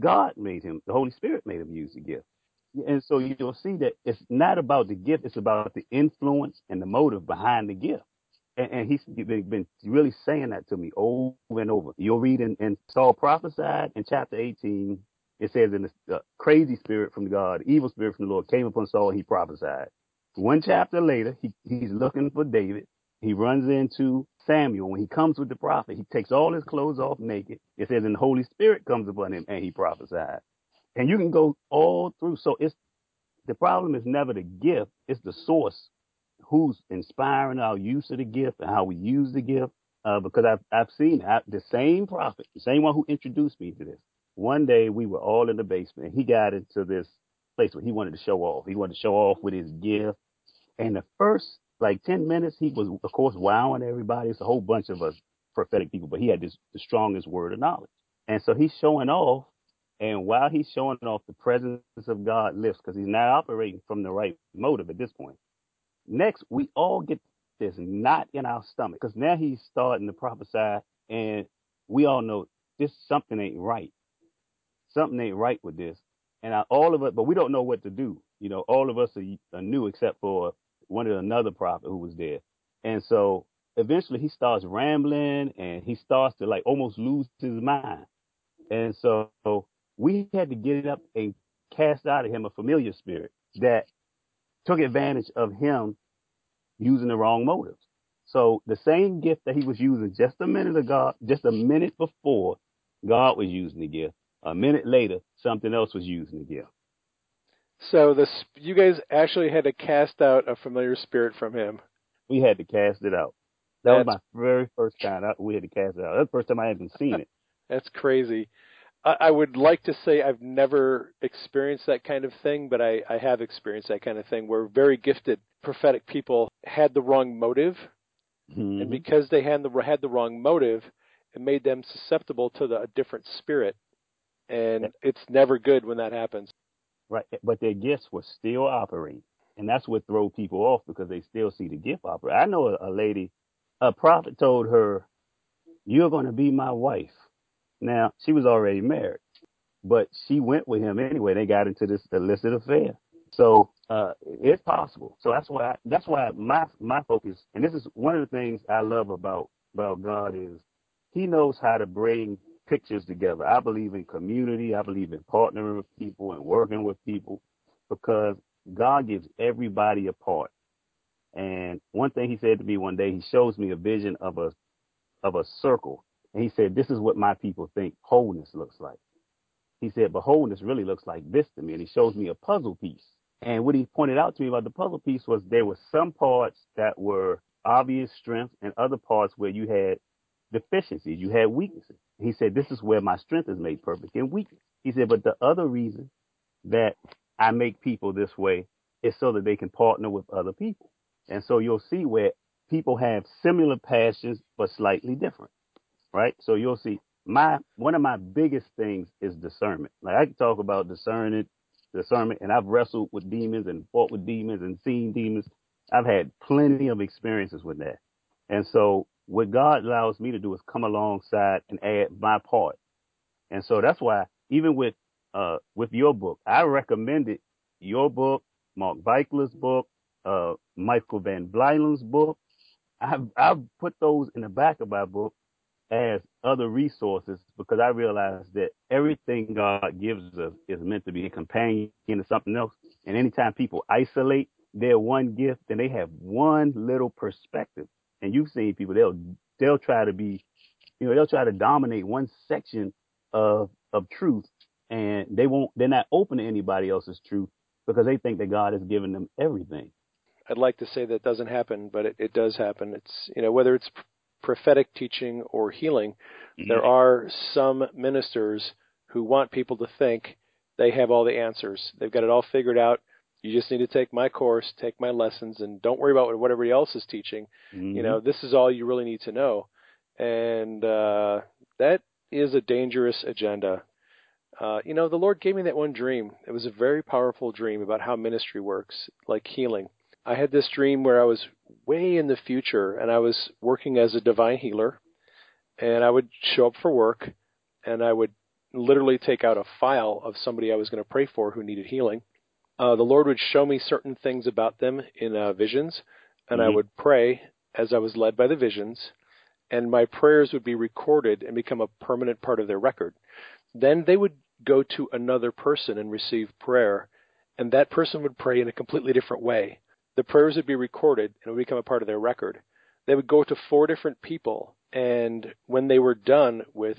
God made him, the Holy Spirit made him use the gift. And so you'll see that it's not about the gift, it's about the influence and the motive behind the gift. And, and he's been, been really saying that to me over and over. You'll read in, in Saul prophesied in chapter 18, it says, in the crazy spirit from God, evil spirit from the Lord came upon Saul and he prophesied. One chapter later, he, he's looking for David he runs into Samuel. When he comes with the prophet, he takes all his clothes off naked. It says, and the Holy Spirit comes upon him and he prophesied. And you can go all through. So it's the problem is never the gift, it's the source. Who's inspiring our use of the gift and how we use the gift. Uh, because I've I've seen I, the same prophet, the same one who introduced me to this. One day we were all in the basement he got into this place where he wanted to show off. He wanted to show off with his gift. And the first like ten minutes he was of course wowing everybody. It's a whole bunch of us prophetic people, but he had this the strongest word of knowledge. And so he's showing off and while he's showing off, the presence of God lifts because he's not operating from the right motive at this point. Next, we all get this knot in our stomach because now he's starting to prophesy, and we all know this something ain't right. Something ain't right with this, and I, all of us, but we don't know what to do. You know, all of us are, are new except for one of another prophet who was there, and so eventually he starts rambling and he starts to like almost lose his mind, and so we had to get up and cast out of him a familiar spirit that took advantage of him using the wrong motives. So the same gift that he was using just a minute ago, just a minute before, God was using the gift. A minute later, something else was using the gift. So this, you guys actually had to cast out a familiar spirit from him. We had to cast it out. That That's, was my very first time. we had to cast it out. That's the first time I hadn't seen it. <laughs> That's crazy. I would like to say I've never experienced that kind of thing, but I, I have experienced that kind of thing where very gifted prophetic people had the wrong motive, mm-hmm. and because they had the had the wrong motive, it made them susceptible to the, a different spirit, and it's never good when that happens. Right, but their gifts will still operate, and that's what throw people off because they still see the gift operate. I know a, a lady, a prophet told her, "You're going to be my wife." Now, she was already married, but she went with him anyway. They got into this illicit affair. So uh, it's possible. So that's why that's why my my focus, and this is one of the things I love about about God is He knows how to bring pictures together. I believe in community. I believe in partnering with people and working with people because God gives everybody a part. And one thing He said to me one day, He shows me a vision of a of a circle and he said, This is what my people think wholeness looks like. He said, But wholeness really looks like this to me. And he shows me a puzzle piece. And what he pointed out to me about the puzzle piece was there were some parts that were obvious strengths and other parts where you had deficiencies, you had weaknesses. He said, This is where my strength is made perfect in weakness. He said, But the other reason that I make people this way is so that they can partner with other people. And so you'll see where people have similar passions but slightly different right? So you'll see my one of my biggest things is discernment. Like I can talk about discerning, discernment, and I've wrestled with demons and fought with demons and seen demons. I've had plenty of experiences with that. And so what God allows me to do is come alongside and add my part. And so that's why even with uh with your book, I recommended your book, Mark Virkler's book, uh Michael Van Vlymen's book. I've I've put those in the back of my book as other resources because I realize that everything God gives us is meant to be a companion to something else. And anytime people isolate their one gift, then they have one little perspective. And you've seen people, they'll, they'll try to be, you know, they'll try to dominate one section of, of truth and they won't, they're not open to anybody else's truth because they think that God has given them everything. I'd like to say that doesn't happen, but it, it does happen. It's, you know, whether it's prophetic teaching or healing, mm-hmm. there are some ministers who want people to think they have all the answers. They've got it all figured out. You just need to take my course, take my lessons, and don't worry about what everybody else is teaching. Mm-hmm. You know, this is all you really need to know. And uh, that is a dangerous agenda. Uh, you know, the Lord gave me that one dream. It was a very powerful dream about how ministry works, like healing. I had this dream where I was way in the future and I was working as a divine healer and I would show up for work and I would literally take out a file of somebody I was going to pray for who needed healing. Uh, the Lord would show me certain things about them in uh, visions and mm-hmm. I would pray as I was led by the visions and my prayers would be recorded and become a permanent part of their record. Then they would go to another person and receive prayer and that person would pray in a completely different way the prayers would be recorded and would become a part of their record. they would go to four different people, and when they were done with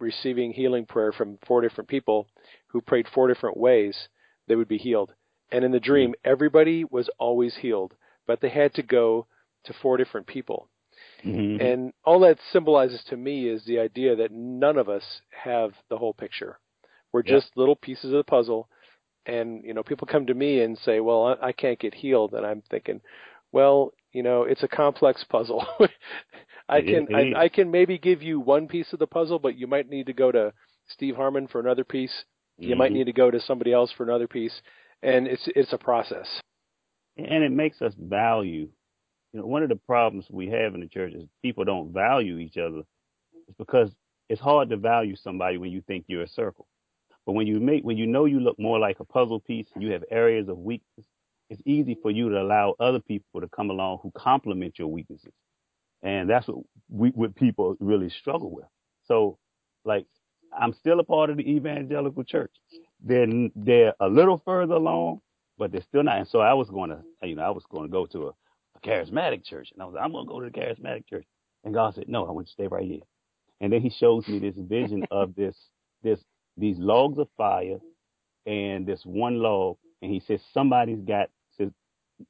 receiving healing prayer from four different people who prayed four different ways, they would be healed. And in the dream, everybody was always healed, but they had to go to four different people. Mm-hmm. And all that symbolizes to me is the idea that none of us have the whole picture. We're Yeah. just little pieces of the puzzle. And, you know, people come to me and say, well, I, I can't get healed. And I'm thinking, well, you know, it's a complex puzzle. <laughs> I can, is- it is. I, I can maybe give you one piece of the puzzle, but you might need to go to Steve Harmon for another piece. You might Mhm. need to go to somebody else for another piece. And it's, it's a process. and it makes us value. You know, one of the problems we have in the church is people don't value each other. It's because it's hard to value somebody when you think you're a circle. But when you make, when you know you look more like a puzzle piece, and you have areas of weakness. It's easy for you to allow other people to come along who complement your weaknesses, and that's what we, what people really struggle with. So, like, I'm still a part of the evangelical church. They're they're a little further along, but they're still not. And so I was going to, you know, I was going to go to a, a charismatic church, and I was, I'm going to go to the charismatic church. And God said, No, I want you to stay right here. And then He shows me this vision <laughs> of this, this, these logs of fire, and this one log, and He says somebody's got. Says,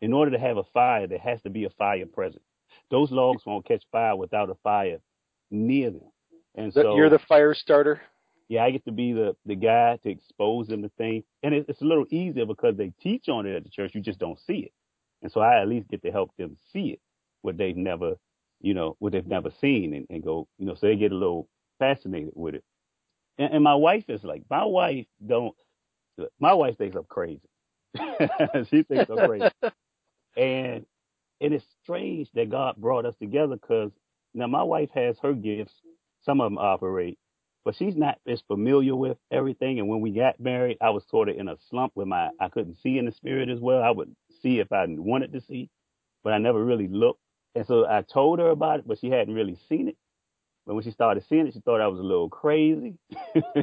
in order to have a fire, there has to be a fire present. Those logs won't catch fire without a fire near them. And so You're the fire starter. Yeah, I get to be the the guy to expose them to things, and it, it's a little easier because they teach on it at the church. You just don't see it, and so I at least get to help them see it, what they've never, you know, what they've never seen, and, and go, you know, so they get a little fascinated with it. And, and my wife is like, my wife don't, my wife thinks I'm crazy. <laughs> she thinks I'm crazy, and and it's strange that God brought us together because now my wife has her gifts, some of them operate but she's not as familiar with everything. And when we got married, I was sort of in a slump with my I couldn't see in the spirit as well. I would see if I wanted to see, but I never really looked. And so I told her about it, but she hadn't really seen it. But when she started seeing it, she thought I was a little crazy.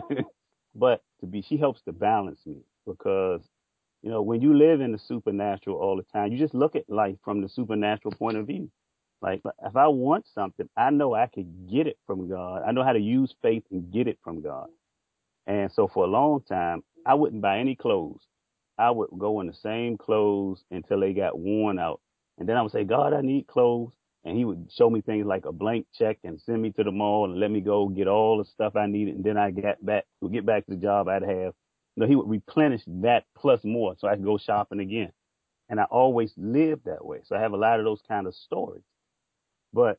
<laughs> but to be, she helps to balance me because, you know, when you live in the supernatural all the time, you just look at life from the supernatural point of view. Like if I want something, I know I could get it from God. I know how to use faith and get it from God. And so for a long time, I wouldn't buy any clothes. I would go in the same clothes until they got worn out. And then I would say, God, I need clothes. And he would show me things like a blank check and send me to the mall and let me go get all the stuff I needed. And then I get back, would get back to the job I'd have. Know, he would replenish that plus more so I could go shopping again. And I always lived that way. So I have a lot of those kind of stories. But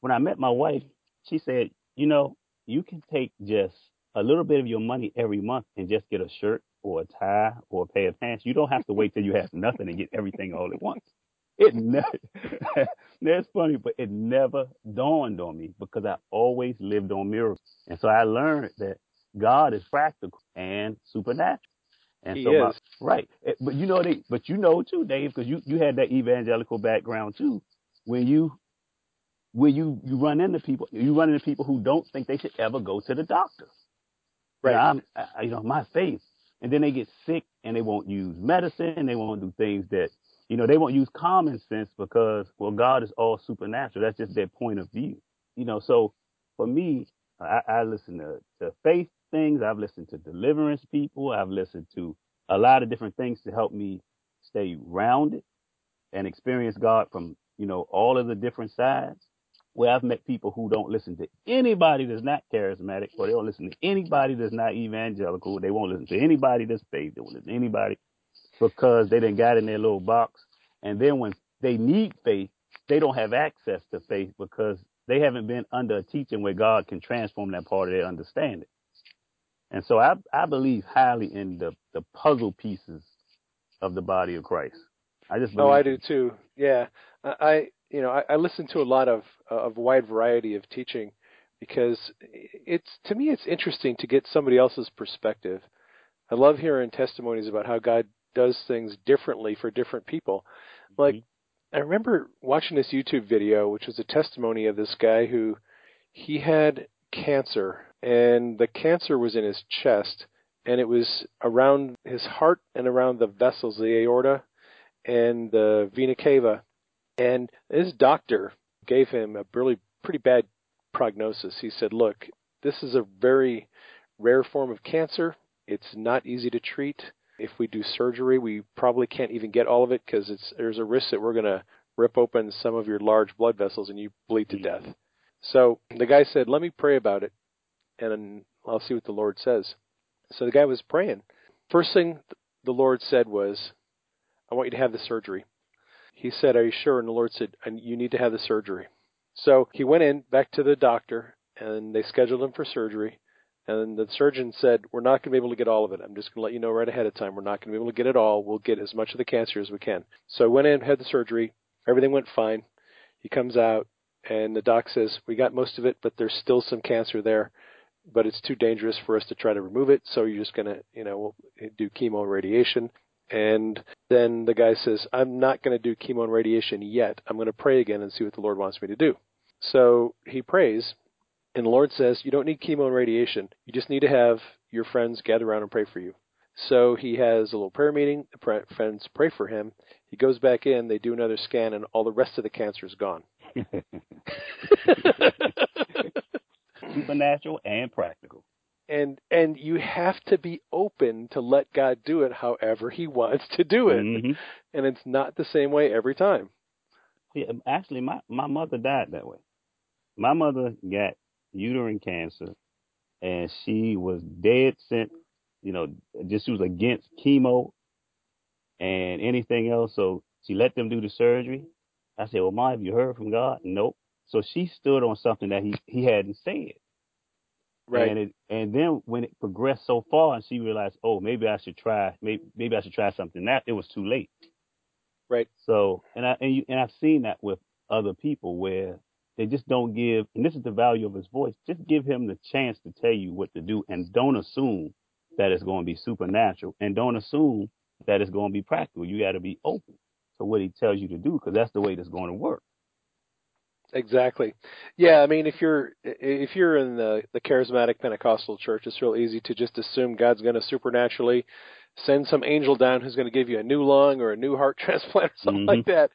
when I met my wife, she said, you know, you can take just a little bit of your money every month and just get a shirt or a tie or a pair of pants. You don't have to wait till you have nothing and get everything all at once. It never, <laughs> that's funny, but it never dawned on me because I always lived on miracles. And so I learned that God is practical and supernatural. And He so my, right. Eh, But you know, they, but you know too, Dave, because you, you had that evangelical background too. When you where you you run into people, you run into people who don't think they should ever go to the doctor. Right. Now, I'm, I, you know, my faith, and then they get sick and they won't use medicine. They won't do things that, you know, they won't use common sense because, well, God is all supernatural. That's just their point of view. You know, so for me, I, I listen to, to faith things. I've listened to deliverance people. I've listened to a lot of different things to help me stay rounded and experience God from, you know, all of the different sides. Where I've met people who don't listen to anybody that's not charismatic, or they don't listen to anybody that's not evangelical. They won't listen to anybody that's faith. They won't listen to anybody because they didn't got in their little box. And then when they need faith, they don't have access to faith because they haven't been under a teaching where God can transform that part of their understanding. And so I, I believe highly in the, the puzzle pieces of the body of Christ. I just believe Oh, I do too. Yeah, I you know I, I listen to a lot of of wide variety of teaching because it's to me it's interesting to get somebody else's perspective. I love hearing testimonies about how God does things differently for different people. Like Mm-hmm. I remember watching this YouTube video, which was a testimony of this guy who he had cancer, and the cancer was in his chest, and it was around his heart and around the vessels, the aorta and the vena cava. And his doctor gave him a really pretty bad prognosis. He said, "Look, this is a very rare form of cancer. It's not easy to treat. If we do surgery, we probably can't even get all of it because there's a risk that we're going to rip open some of your large blood vessels and you bleed to hmm. death." So the guy said, "Let me pray about it, and I'll see what the Lord says." So the guy was praying. First thing the Lord said was, "I want you to have the surgery." He said, "Are you sure?" And the Lord said, "You need to have the surgery." So he went in back to the doctor, and they scheduled him for surgery. And the surgeon said, "We're not going to be able to get all of it. I'm just going to let you know right ahead of time. We're not going to be able to get it all. We'll get as much of the cancer as we can." So I went in, had the surgery. Everything went fine. He comes out, and the doc says, "We got most of it, but there's still some cancer there, but it's too dangerous for us to try to remove it. So you're just going to, you know, do chemo and radiation." And then the guy says, I'm not going to do chemo and radiation yet. I'm going to pray again and see what the Lord wants me to do. So he prays, and the Lord says, You don't need chemo and radiation. You just need to have your friends gather around and pray for you. So he has a little prayer meeting. The friends pray for him. He goes back in. They do another scan, and all the rest of the cancer is gone. <laughs> <laughs> Supernatural and practical and and you have to be open to let God do it however He wants to do it, mm-hmm. and it's not the same way every time. Yeah, actually, my my mother died that way. My mother got uterine cancer, and she was dead sent. You know, just she was against chemo and anything else. So she let them do the surgery. I said, "Well, Ma, have you heard from God?" Nope. So she stood on something that he he hadn't said. Right. And it, and then when it progressed so far, and she realized, oh, maybe I should try, maybe maybe I should try something. That it was too late. Right. So, and I and, you, and I've seen that with other people where they just don't give, and this is the value of his voice. Just give him the chance to tell you what to do, and don't assume that it's going to be supernatural, and don't assume that it's going to be practical. You got to be open to what he tells you to do, because that's the way that's going to work. Exactly. Yeah, I mean if you're if you're in the the charismatic Pentecostal church, it's real easy to just assume God's going to supernaturally send some angel down who's going to give you a new lung or a new heart <laughs> transplant or something mm-hmm. like that.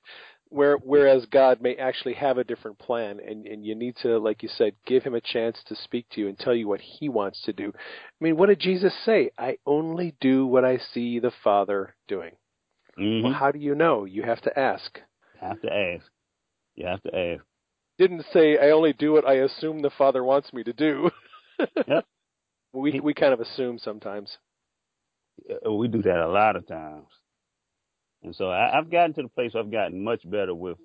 Where whereas God may actually have a different plan and and you need to like you said give him a chance to speak to you and tell you what he wants to do. I mean, what did Jesus say? I only do what I see the Father doing. Mm-hmm. Well, how do you know? You have to ask. You have to ask. You have to ask didn't say I only do what I assume the Father wants me to do. <laughs> yep. We we kind of assume sometimes. We do that a lot of times, and so I, I've gotten to the place where I've gotten much better with,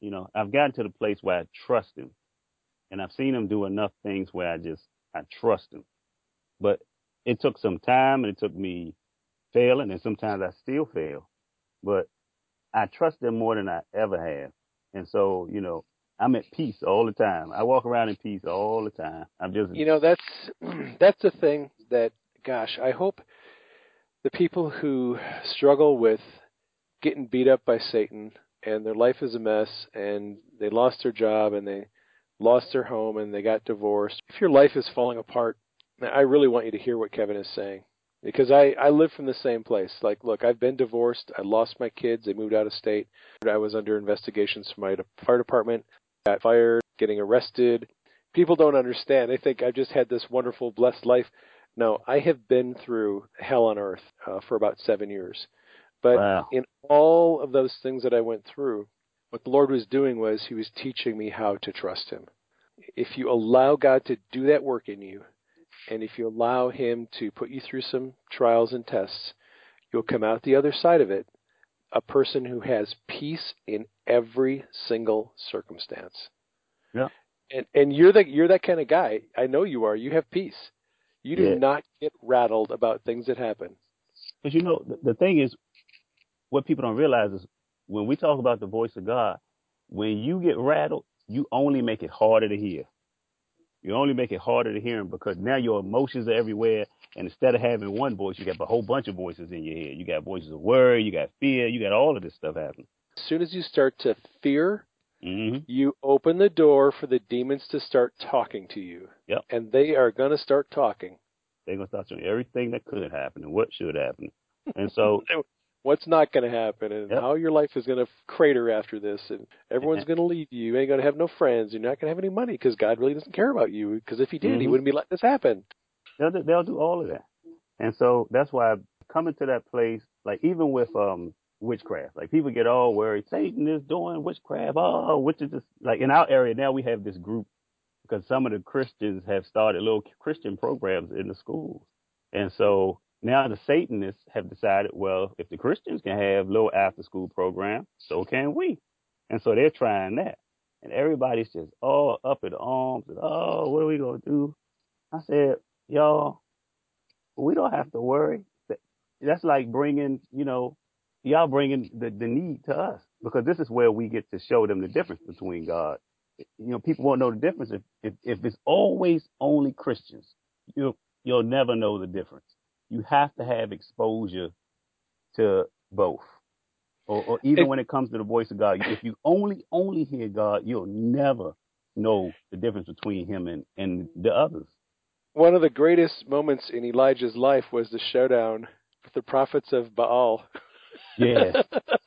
you know, I've gotten to the place where I trust him, and I've seen him do enough things where I just I trust him. But it took some time, and it took me failing, and sometimes I still fail, but I trust him more than I ever have, and so you know I'm at peace all the time. I walk around in peace all the time. I'm just You know, that's <clears throat> that's the thing that gosh, I hope the people who struggle with getting beat up by Satan and their life is a mess and they lost their job and they lost their home and they got divorced. If your life is falling apart, I really want you to hear what Kevin is saying because I I live from the same place. Like, look, I've been divorced. I lost my kids. They moved out of state. I was under investigations from my fire department got fired, getting arrested. People don't understand. They think I've just had this wonderful, blessed life. No, I have been through hell on earth uh, for about seven years. But wow. in all of those things that I went through, what the Lord was doing was He was teaching me how to trust Him. If you allow God to do that work in you, and if you allow Him to put you through some trials and tests, you'll come out the other side of it a person who has peace in every single circumstance. Yeah. And and you're the you're that kind of guy. I know you are. You have peace. You do yeah. not get rattled about things that happen. But you know, the, the thing is, what people don't realize is when we talk about the voice of God, when you get rattled, you only make it harder to hear. You only make it harder to hear him because now your emotions are everywhere. And instead of having one voice, you got a whole bunch of voices in your head. You got voices of worry, you got fear, you got all of this stuff happening. As soon as you start to fear, mm-hmm. you open the door for the demons to start talking to you. Yep. And they are going to start talking. They're going to start telling everything that could happen and what should happen. <laughs> And so what's not going to happen, and Yep. how your life is going to crater after this, and everyone's going to leave you. You ain't going to have no friends. You're not going to have any money because God really doesn't care about you. Because if He did, He Mhm. wouldn't be letting this happen. They'll do, they'll do all of that. And so that's why coming to that place, like even with um witchcraft, like people get all worried. Satan is doing witchcraft. Oh, which is just like in our area now we have this group because some of the Christians have started little Christian programs in the schools, and so now the Satanists have decided, well, if the Christians can have little after school program, so can we. And so they're trying that. And everybody's just all up in arms and oh, what are we gonna do? I said, y'all, we don't have to worry. That's like bringing, you know, y'all bringing the, the need to us because this is where we get to show them the difference between God. You know, people won't know the difference if, if, if it's always only Christians. You'll, you'll never know the difference. You have to have exposure to both. Or, or even It- when it comes to the voice of God, if you only, only hear God, you'll never know the difference between him and, and the others. One of the greatest moments in Elijah's life was the showdown with the prophets of Baal. Yes.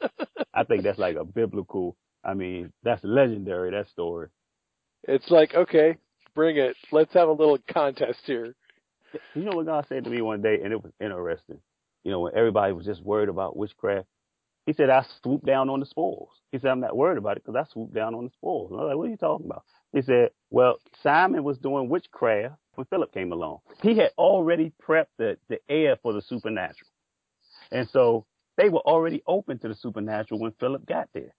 <laughs> I think that's like a biblical. I mean, that's legendary. That story. it's like, okay, bring it. Let's have a little contest here. You know what God said to me one day, and it was interesting. You know, when everybody was just worried about witchcraft, He said, "I swooped down on the spoils." He said, "I'm not worried about it because I swooped down on the spoils." And I was like, "What are you talking about?" He said, "Well, Simon was doing witchcraft when Philip came along. He had already prepped the the air for the supernatural, and so they were already open to the supernatural when Philip got there."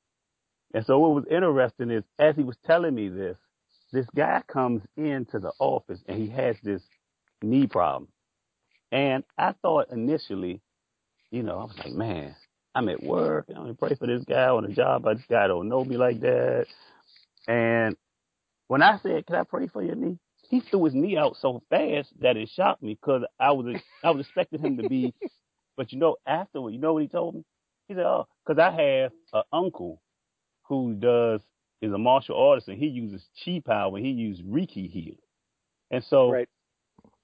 And so what was interesting is as he was telling me this, this guy comes into the office and he has this knee problem. And I thought initially, you know, I was like, man, I'm at work. I'm gonna pray for this guy on the job, but this guy don't know me like that. And when I said, "Can I pray for your knee?" He threw his knee out so fast that it shocked me because I was I was expecting him to be. <laughs> But you know, afterward, you know what he told me? He said, "Oh, because I have an uncle who does is a martial artist and he uses chi power and he uses Reiki healing. And so Right.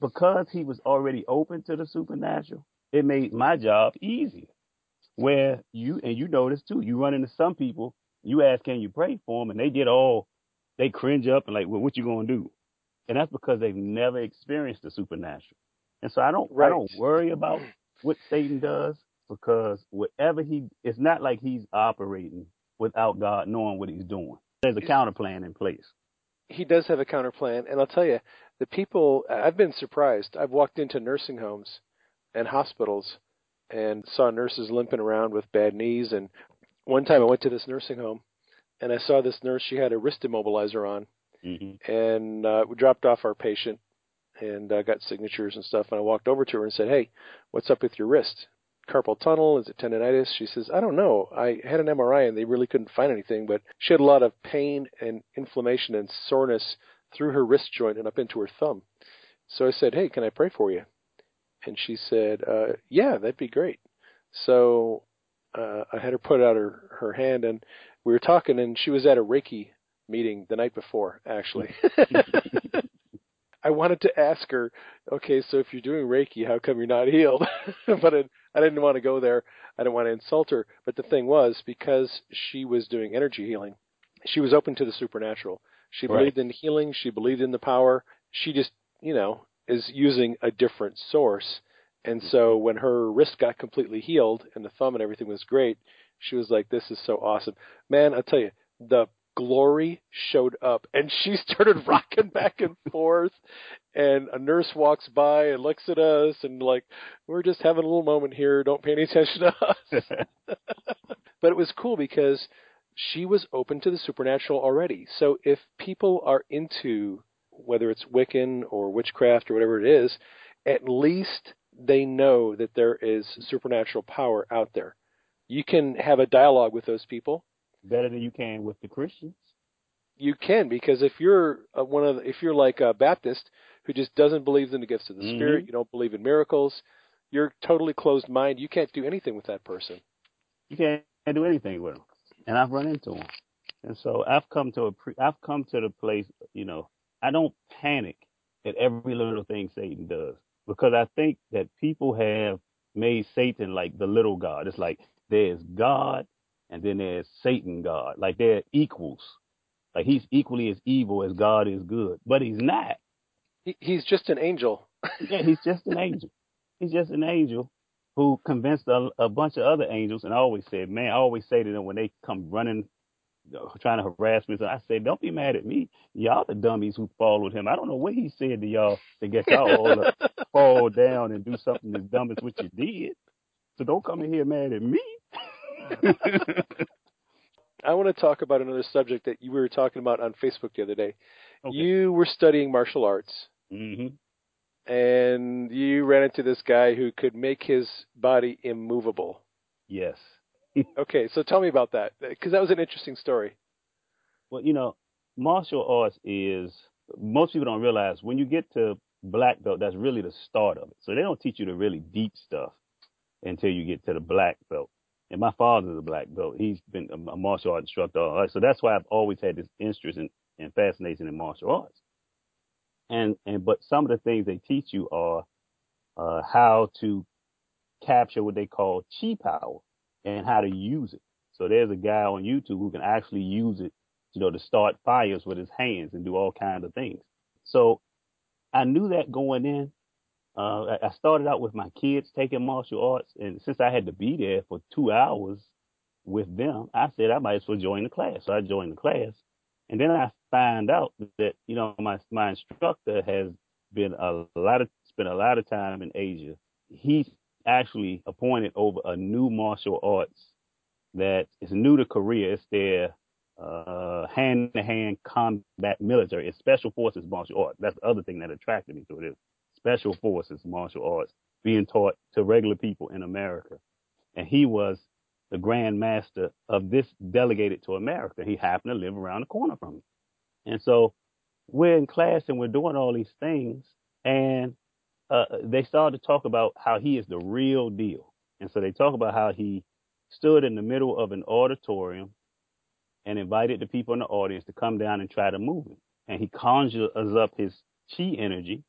Because he was already open to the supernatural, it made my job easier. Where you and you notice too, you run into some people, you ask, can you pray for them, and they get all, they cringe up and like, well, what you gonna do? And that's because they've never experienced the supernatural. And so I don't, Right. I don't worry about what Satan does because whatever he, it's not like he's operating without God knowing what he's doing. There's a counter plan in place. he does have a counter plan, and I'll tell you, the people I've been surprised. I've walked into nursing homes and hospitals and saw nurses limping around with bad knees. And one time I went to this nursing home and I saw this nurse. She had a wrist immobilizer on, hmm and uh, we dropped off our patient and uh, got signatures and stuff. And I walked over to her and said, "Hey, what's up with your wrist? Carpal tunnel? Is it tendonitis?" She says, "I don't know. I had an MRI and they really couldn't find anything, but she had a lot of pain and inflammation and soreness through her wrist joint and up into her thumb." So I said, "Hey, can I pray for you?" And she said, uh, "Yeah, that'd be great." So uh, I had her put out her her hand and we were talking, and she was at a Reiki meeting the night before, actually. <laughs> I wanted to ask her, okay, so if you're doing Reiki, how come you're not healed? <laughs> but I, I didn't want to go there. I didn't want to insult her. But the thing was, because she was doing energy healing, she was open to the supernatural. She Right. believed in healing. She believed in the power. She just, you know, is using a different source. And so mm-hmm. when her wrist got completely healed and the thumb and everything was great, she was like, "This is so awesome, man!" I'll tell you, the glory showed up, and <laughs> she started <laughs> rocking back and forth. And a nurse walks by and looks at us, and like, we're just having a little moment here. Don't pay any attention to us. <laughs> but it was cool because she was open to the supernatural already. So if people are into whether it's Wiccan or witchcraft or whatever it is, at least they know that there is supernatural power out there. You can have a dialogue with those people. Better than you can with the Christians. You can because if you're one of the, if you're like a Baptist who just doesn't believe in the gifts of the Mhm. Spirit, you don't believe in miracles, you're totally closed mind. You can't do anything with that person. You can't do anything with them. And I've run into them. And so I've come to a pre- I've come to the place, you know, I don't panic at every little thing Satan does because I think that people have made Satan like the little God. It's like there's God and then there's Satan God. Like they're equals. Like he's equally as evil as God is good, but he's not. He, he's just an angel. yeah, he's just an angel. He's just an angel who convinced a, a bunch of other angels. And I always said, man, I always say to them when they come running, trying to harass me, so I say, don't be mad at me. Y'all the dummies who followed him. I don't know what he said to y'all to get y'all all to <laughs> fall down and do something as dumb as what you did. So don't come in here mad at me. <laughs> I want to talk about another subject that you were talking about on Facebook the other day. Okay. You were studying martial arts, hmm and you ran into this guy who could make his body immovable. Yes. Okay, so tell me about that because that was an interesting story. Well, you know, martial arts is most people don't realize when you get to black belt, that's really the start of it. So they don't teach you the really deep stuff until you get to the black belt. And my father's a black belt. He's been a, martial art instructor. all right, So that's why I've always had this interest in, and fascination in martial arts. And and but some of the things they teach you are uh, how to capture what they call chi power and how to use it. So there's a guy on YouTube who can actually use it, you know, to start fires with his hands and do all kinds of things. So I knew that going in. Uh, I started out with my kids taking martial arts, and since I had to be there for two hours with them, I said I might as well join the class. So I joined the class, and then I find out that you know my my instructor has been a lot of spent a lot of time in Asia. He's actually appointed over a new martial arts that is new to Korea. It's their uh, hand-to-hand combat military. It's special forces martial arts. That's the other thing that attracted me to it. Is special forces martial arts being taught to regular people in America. And he was the grand master of this delegated to America. He happened to live around the corner from me. And so we're in class and we're doing all these things and uh, they started to talk about how he is the real deal. And so they talk about how he stood in the middle of an auditorium and invited the people in the audience to come down and try to move him. And he conjures up his chi energy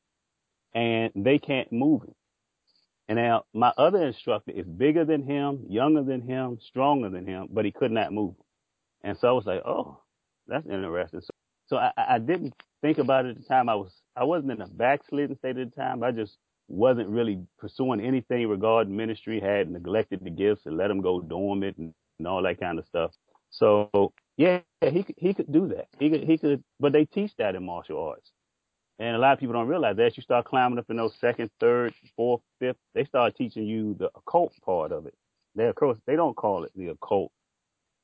and they can't move him. And now my other instructor is bigger than him, younger than him, stronger than him, but he could not move him. And so I was like, oh, that's interesting. So, so I, I didn't think about it at the time. I was I wasn't in a backslidden state at the time. I just wasn't really pursuing anything regarding ministry. Had neglected the gifts and let them go dormant and, and all that kind of stuff. So yeah, he he could do that. He could he could, but they teach that in martial arts. And a lot of people don't realize that you start climbing up in those second, third, fourth, fifth, they start teaching you the occult part of it. They of course they don't call it the occult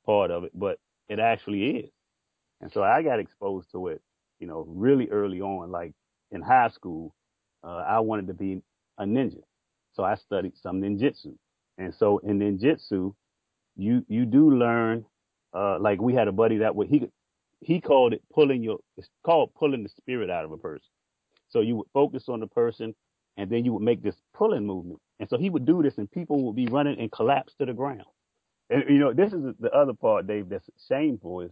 part of it, but it actually is. And so I got exposed to it, you know, really early on, like in high school. Uh, I wanted to be a ninja, so I studied some ninjutsu. And so in ninjutsu, you you do learn. Uh, like we had a buddy that would he he called it pulling your it's called pulling the spirit out of a person. So you would focus on the person and then you would make this pulling movement. And so he would do this and people would be running and collapse to the ground. And you know, this is the other part, Dave, that's shameful is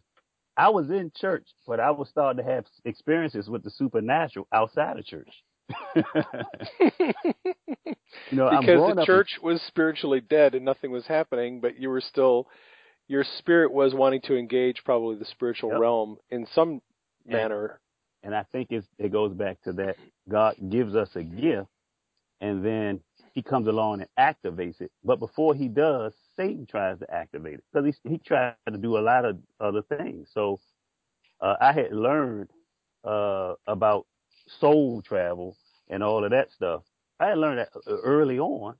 I was in church, but I was starting to have experiences with the supernatural outside of church. <laughs> you know, because the church was spiritually dead and nothing was happening, but you were still, your spirit was wanting to engage probably the spiritual Yep. realm in some And- manner. And I think it goes back to that God gives us a gift and then he comes along and activates it. But before he does, Satan tries to activate it because he, he tried to do a lot of other things. So, uh, I had learned, uh, about soul travel and all of that stuff. I had learned that uh, early on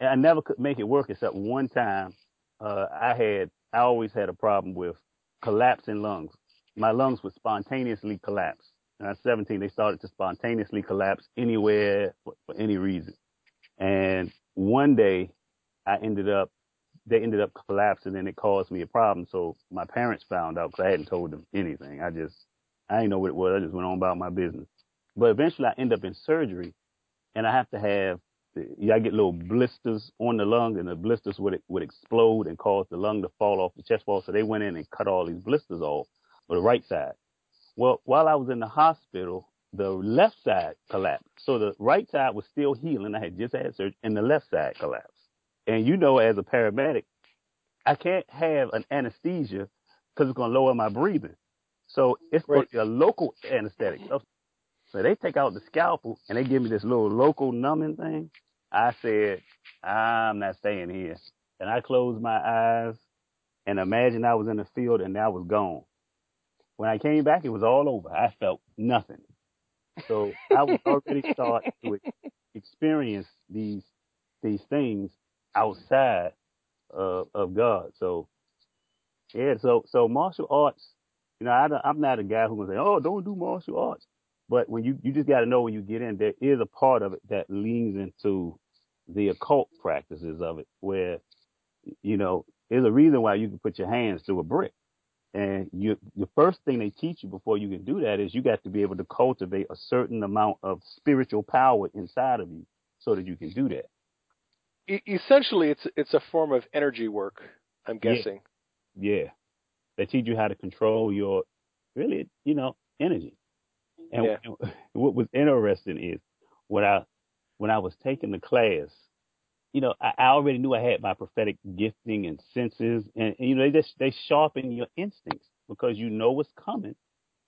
and I never could make it work except one time. Uh, I had, I always had a problem with collapsing lungs my lungs would spontaneously collapse. I was 17, they started to spontaneously collapse anywhere for, for any reason. And one day I ended up, they ended up collapsing and it caused me a problem. So my parents found out because I hadn't told them anything. I just, I didn't know what it was. I just went on about my business. But eventually I end up in surgery and I have to have, I get little blisters on the lung and the blisters would, would explode and cause the lung to fall off the chest wall. So they went in and cut all these blisters off for the right side. Well, while I was in the hospital, the left side collapsed. So the right side was still healing. I had just had surgery, and the left side collapsed. And you know, as a paramedic, I can't have an anesthesia because it's going to lower my breathing. So it's Right. a local anesthetic. So they take out the scalpel and they give me this little local numbing thing. I said, I'm not staying here. And I closed my eyes and imagined I was in the field and I was gone. When I came back, it was all over. I felt nothing. So I was already starting to experience these these things outside of, of God. So yeah, so so martial arts, you know, I I'm not a guy who's gonna say, oh, don't do martial arts. But when you you just got to know when you get in, there is a part of it that leans into the occult practices of it, where you know there's a reason why you can put your hands through a brick. And you, the first thing they teach you before you can do that is you got to be able to cultivate a certain amount of spiritual power inside of you so that you can do that. Essentially, it's it's a form of energy work. I'm Yeah. guessing. Yeah. They teach you how to control your, really, you know, energy. And Yeah. and <laughs> what was interesting is when I, when I was taking the class, you know, I, I already knew I had my prophetic gifting and senses and, and, you know, they just, they sharpen your instincts because you know what's coming.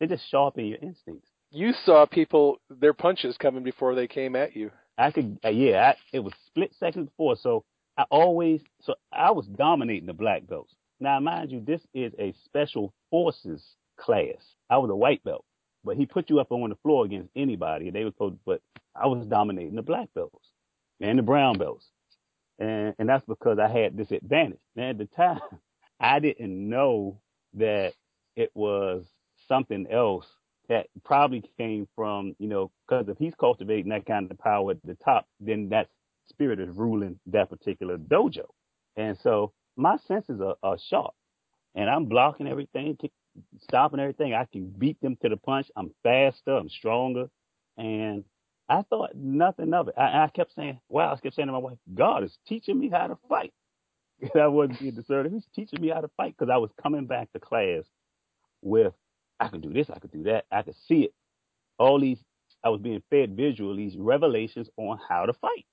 They just sharpen your instincts. You saw people their punches coming before they came at you. I could, uh, yeah, I, it was split seconds before. So I always, so I was dominating the black belts. Now, mind you, this is a special forces class. I was a white belt, but he put you up on the floor against anybody. They were supposed, but I was dominating the black belts and the brown belts. And, and that's because I had this advantage. And at the time, <laughs> I didn't know that it was something else that probably came from, you know, because if he's cultivating that kind of power at the top, then that spirit is ruling that particular dojo. And so my senses are, are sharp and I'm blocking everything, stopping everything. I can beat them to the punch. I'm faster. I'm stronger. And I thought nothing of it. I, I kept saying, wow, I kept saying to my wife, God is teaching me how to fight. <laughs> I wasn't being discerning. He's teaching me how to fight because I was coming back to class with, I could do this, I could do that, I could see it. All these, I was being fed visual, these revelations on how to fight.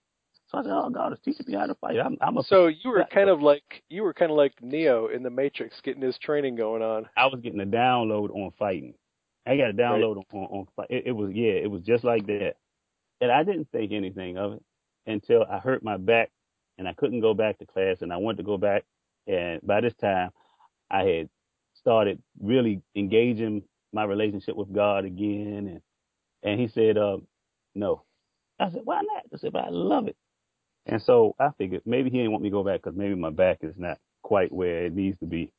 So I said, oh, God is teaching me how to fight. I'm, I'm a, So you were kind of like you were kind of like Neo in the Matrix, getting his training going on. I was getting a download on fighting. I got a download on, on, on fight. It, it was, yeah, it was just like that. And I didn't think anything of it until I hurt my back and I couldn't go back to class and I wanted to go back. And by this time I had started really engaging my relationship with God again. And, and he said, uh, no. I said, why not? I said, but I love it. And so I figured maybe he didn't want me to go back because maybe my back is not quite where it needs to be.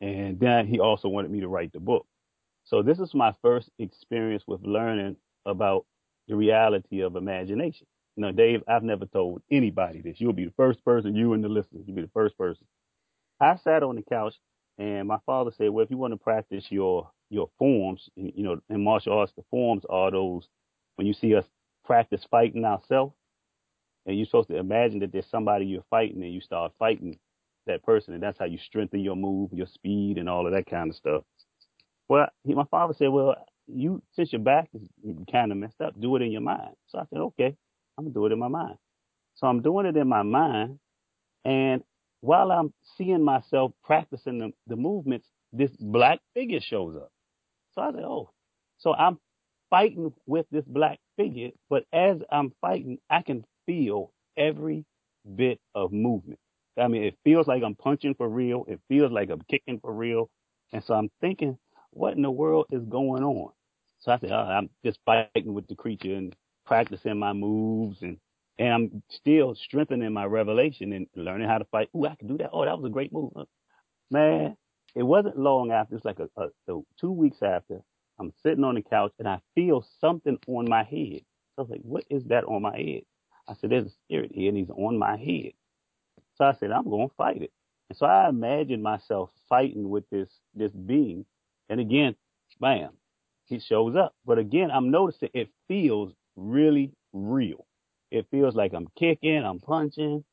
And then he also wanted me to write the book. So this is my first experience with learning about the reality of imagination. You know, Dave, I've never told anybody this. You'll be the first person, you and the listeners, you'll be the first person. I sat on the couch and my father said, well, if you want to practice your, your forms, you know, in martial arts, the forms are those when you see us practice fighting ourselves and you're supposed to imagine that there's somebody you're fighting and you start fighting that person and that's how you strengthen your move, your speed and all of that kind of stuff. Well, he, my father said, well, you, since your back is kind of messed up, do it in your mind. So I said, okay, I'm gonna do it in my mind. So I'm doing it in my mind. And while I'm seeing myself practicing the, the movements, this black figure shows up. So I said, oh, so I'm fighting with this black figure, but as I'm fighting, I can feel every bit of movement. I mean, it feels like I'm punching for real. It feels like I'm kicking for real. And so I'm thinking, what in the world is going on? So I said, oh, I'm just fighting with the creature and practicing my moves and, and I'm still strengthening my revelation and learning how to fight. Ooh, I can do that. Oh, that was a great move. Man, it wasn't long after, it's like a, a so two weeks after, I'm sitting on the couch and I feel something on my head. So I was like, what is that on my head? I said, there's a spirit here and he's on my head. So I said, I'm going to fight it. And so I imagined myself fighting with this, this being. And again, bam, he shows up. But again, I'm noticing it feels really real. It feels like I'm kicking, I'm punching.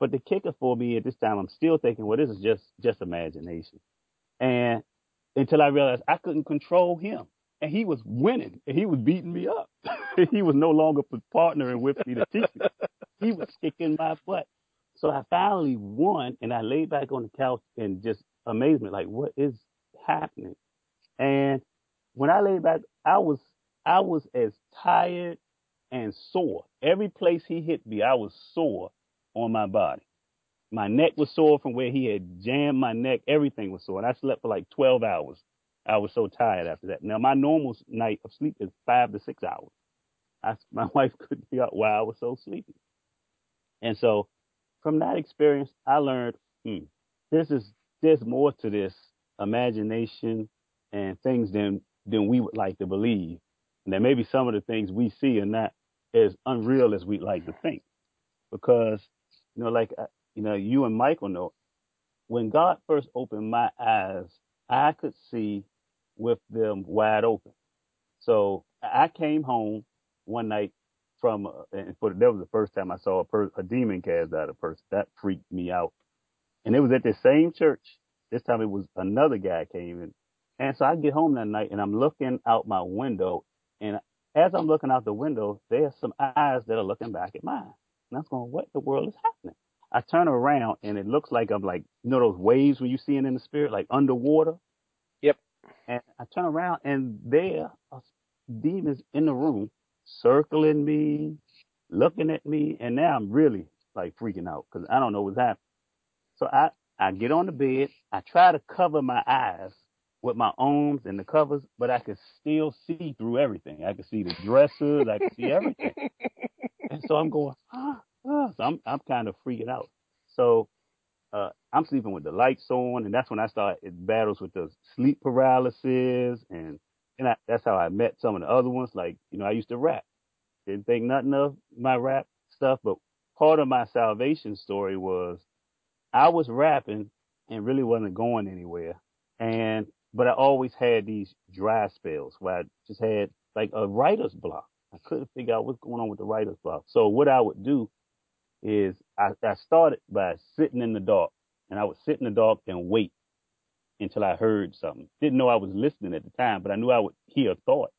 But the kicker for me at this time, I'm still thinking, well, this is just, just imagination. And until I realized I couldn't control him. and he was winning, and he was beating me up. <laughs> he was no longer partnering with me to teach me. He was kicking my butt. So I finally won, and I laid back on the couch in just amazement, like, what is happening? And when I laid back, I was I was as tired and sore. Every place he hit me, I was sore on my body. My neck was sore from where he had jammed my neck. Everything was sore. And I slept for like 12 hours. I was so tired after that. Now, my normal night of sleep is five to six hours. I, <laughs> my wife couldn't figure out why I was so sleepy. And so from that experience, I learned hmm, this is there's more to this imagination and things than than we would like to believe. And that maybe some of the things we see are not as unreal as we'd like to think. Because, you know, like, uh, you know, you and Michael know, when God first opened my eyes, I could see with them wide open. So I came home one night from, uh, and for that was the first time I saw a, per, a demon cast out of a person. That freaked me out. And it was at the same church. This time it was another guy came in. And so I get home that night and I'm looking out my window and as I'm looking out the window, there's some eyes that are looking back at mine. And I'm going, what the world is happening? I turn around and it looks like I'm like, you know, those waves when you see it in the spirit, like underwater. Yep. And I turn around and there are demons in the room circling me, looking at me. And now I'm really like freaking out because I don't know what's happening. So I, I get on the bed. I try to cover my eyes with my arms and the covers, but I could still see through everything. I could see the dressers, I could see everything. <laughs> and so I'm going, ah, ah. so I'm I'm kind of freaking out. So uh, I'm sleeping with the lights on, and that's when I started battles with the sleep paralysis, and and I, that's how I met some of the other ones. Like you know, I used to rap, didn't think nothing of my rap stuff, but part of my salvation story was I was rapping and really wasn't going anywhere, and but I always had these dry spells where I just had like a writer's block. I couldn't <laughs> figure out what's going on with the writer's block. So what I would do is I, I started by sitting in the dark and I would sit in the dark and wait until I heard something. Didn't know I was listening at the time, but I knew I would hear a thought.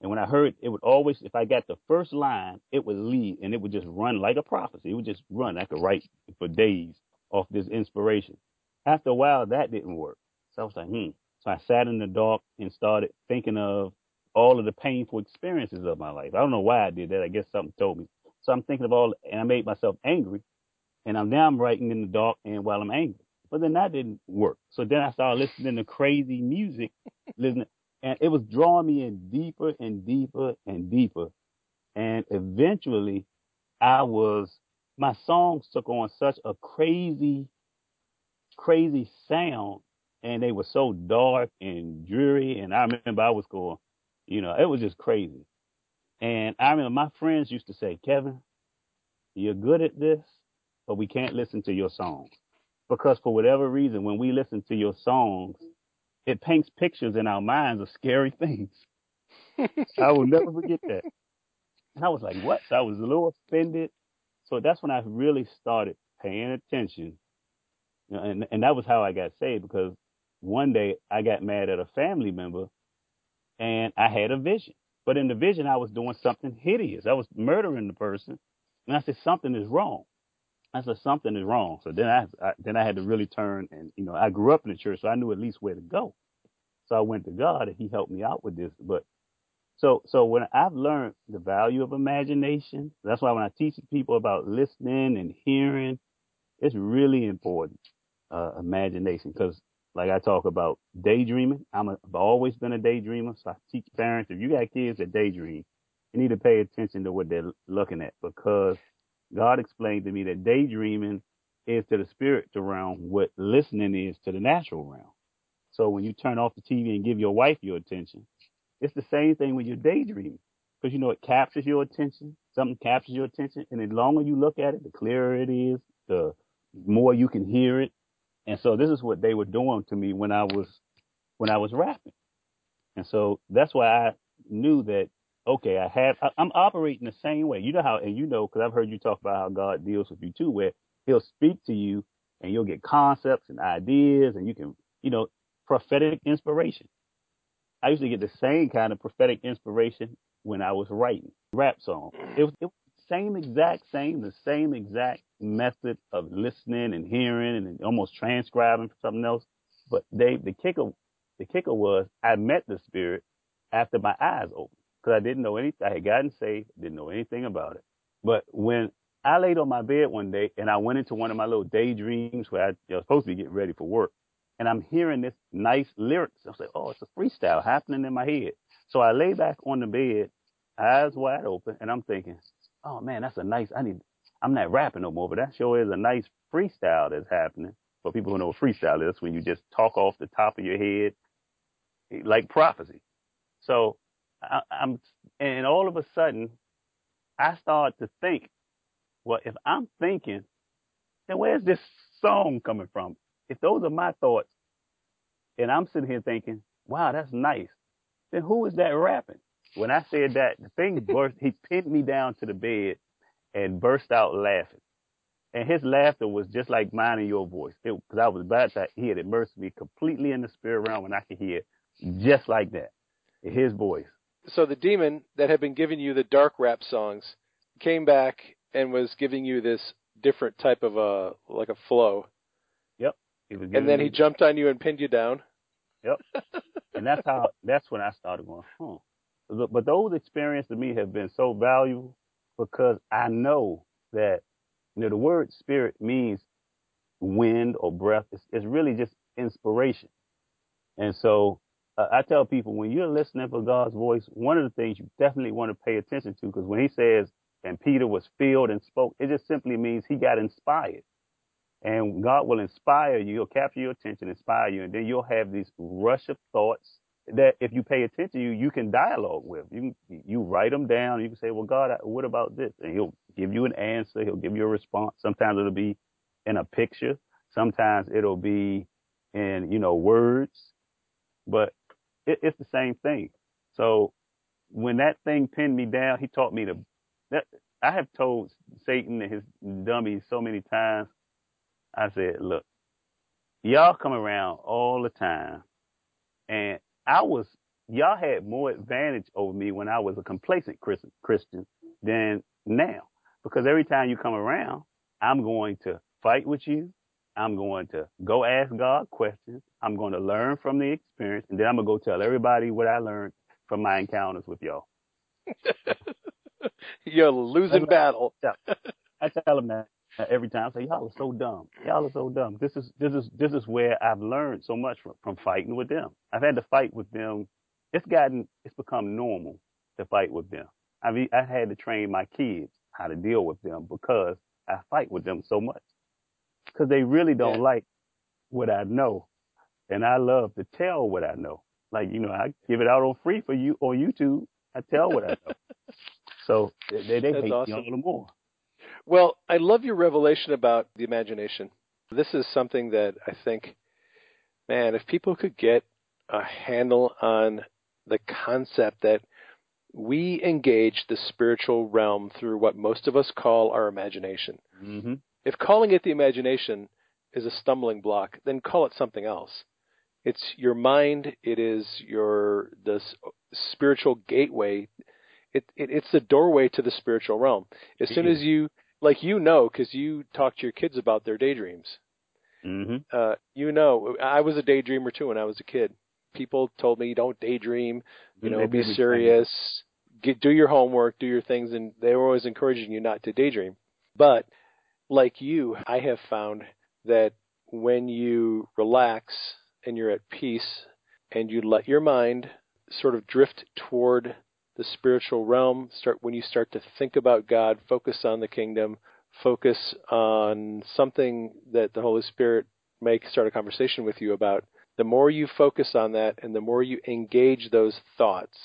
And when I heard it would always, if I got the first line, it would lead and it would just run like a prophecy. It would just run. I could write for days off this inspiration. After a while, that didn't work. So I was like, hmm, so I sat in the dark and started thinking of all of the painful experiences of my life. I don't know why I did that. I guess something told me. So I'm thinking of all, and I made myself angry. And I'm now I'm writing in the dark and while I'm angry. But then that didn't work. So then I started listening to crazy music, <laughs> listening, and it was drawing me in deeper and deeper and deeper. And eventually, I was my songs took on such a crazy, crazy sound and they were so dark and dreary. And I remember I was going, you know, it was just crazy. And I remember my friends used to say, Kevin, you're good at this, but we can't listen to your songs. Because for whatever reason, when we listen to your songs, it paints pictures in our minds of scary <laughs> things. I will never forget that. <laughs> And I was like, what? So I was a little offended. So that's when I really started paying attention. You know, and, and that was how I got saved because one day I got mad at a family member and I had a vision. But in the vision, I was doing something hideous. I was murdering the person. And I said, something is wrong. I said, something is wrong. So then I, I, then I had to really turn and, you know, I grew up in the church, so I knew at least where to go. So I went to God and he helped me out with this. But so, so when I've learned the value of imagination, that's why when I teach people about listening and hearing, it's really important, uh, imagination, because like I talk about daydreaming. I'm a, I've always been a daydreamer. So I teach parents, if you got kids that daydream, you need to pay attention to what they're looking at because God explained to me that daydreaming is to the spirit realm what listening is to the natural realm. So when you turn off the TV and give your wife your attention, it's the same thing when you're daydreaming because you know it captures your attention. Something captures your attention, and the longer you look at it, the clearer it is, the more you can hear it, and so this is what they were doing to me when I was when I was rapping. And so that's why I knew that okay, I have I, I'm operating the same way. You know how and you know because I've heard you talk about how God deals with you too, where He'll speak to you and you'll get concepts and ideas and you can you know prophetic inspiration. I used to get the same kind of prophetic inspiration when I was writing rap songs. It was, it was the same exact same, the same exact method of listening and hearing and almost transcribing for something else. But they, the kicker, the kicker was I met the spirit after my eyes opened because I didn't know anything. I had gotten saved, didn't know anything about it. But when I laid on my bed one day and I went into one of my little daydreams where I was supposed to be getting ready for work and I'm hearing this nice lyrics. I was like, oh, it's a freestyle happening in my head. So I lay back on the bed, eyes wide open, and I'm thinking, oh man, that's a nice, I need, I'm not rapping no more, but that sure is a nice freestyle that's happening. For people who know what freestyle is, when you just talk off the top of your head, like prophecy. So I, I'm, and all of a sudden, I start to think, well, if I'm thinking, then where's this song coming from? If those are my thoughts, and I'm sitting here thinking, wow, that's nice, then who is that rapping? When I said that, the thing <laughs> burst, he pinned me down to the bed and burst out laughing. And his laughter was just like mine and your voice. Because I was about to, he had immersed me completely in the spirit realm and I could hear just like that. His voice. So the demon that had been giving you the dark rap songs came back and was giving you this different type of a like a flow. Yep. and then he jumped on you and pinned you down. Yep. and that's how that's when I started going, huh. But those experiences to me have been so valuable because I know that you know the word spirit means wind or breath. It's, it's really just inspiration. And so uh, I tell people when you're listening for God's voice, one of the things you definitely want to pay attention to, because when he says, and Peter was filled and spoke, it just simply means he got inspired. And God will inspire you, he'll capture your attention, inspire you, and then you'll have these rush of thoughts that if you pay attention you, you can dialogue with. You you write them down. You can say, well, God, what about this? And he'll give you an answer. He'll give you a response. Sometimes it'll be in a picture. Sometimes it'll be in, you know, words, but it, it's the same thing. So when that thing pinned me down, he taught me to, that, I have told Satan and his dummies so many times. I said, look, y'all come around all the time and I was, y'all had more advantage over me when I was a complacent Christian than now. Because every time you come around, I'm going to fight with you. I'm going to go ask God questions. I'm going to learn from the experience, and then I'm going to go tell everybody what I learned from my encounters with y'all. <laughs> You're losing battle. I tell them that every time. I say, y'all are so dumb. Y'all are so dumb. This is this is this is where I've learned so much from, from fighting with them. I've had to fight with them. It's gotten it's become normal to fight with them. I mean, I had to train my kids how to deal with them because I fight with them so much because they really don't Yeah. like what I know, and I love to tell what I know. Like you know, I give it out on free for you on YouTube. I tell what I know. <laughs> so they they That's hate awesome. me all the more. Well, I love your revelation about the imagination. This is something that I think, man, if people could get a handle on the concept that we engage the spiritual realm through what most of us call our imagination. hmm If calling it the imagination is a stumbling block, then call it something else. It's your mind. It is your the spiritual gateway. It, it it's the doorway to the spiritual realm. As soon as you like you know because you talk to your kids about their daydreams. hmm Uh, you know, I was a daydreamer too when I was a kid. People told me don't daydream. You know, be did the same. serious. Get do your homework, do your things, and they were always encouraging you not to daydream. But like you, I have found that when you relax and you're at peace and you let your mind sort of drift toward the spiritual realm, start when you start to think about God, focus on the kingdom, focus on something that the Holy Spirit may start a conversation with you about, the more you focus on that and the more you engage those thoughts,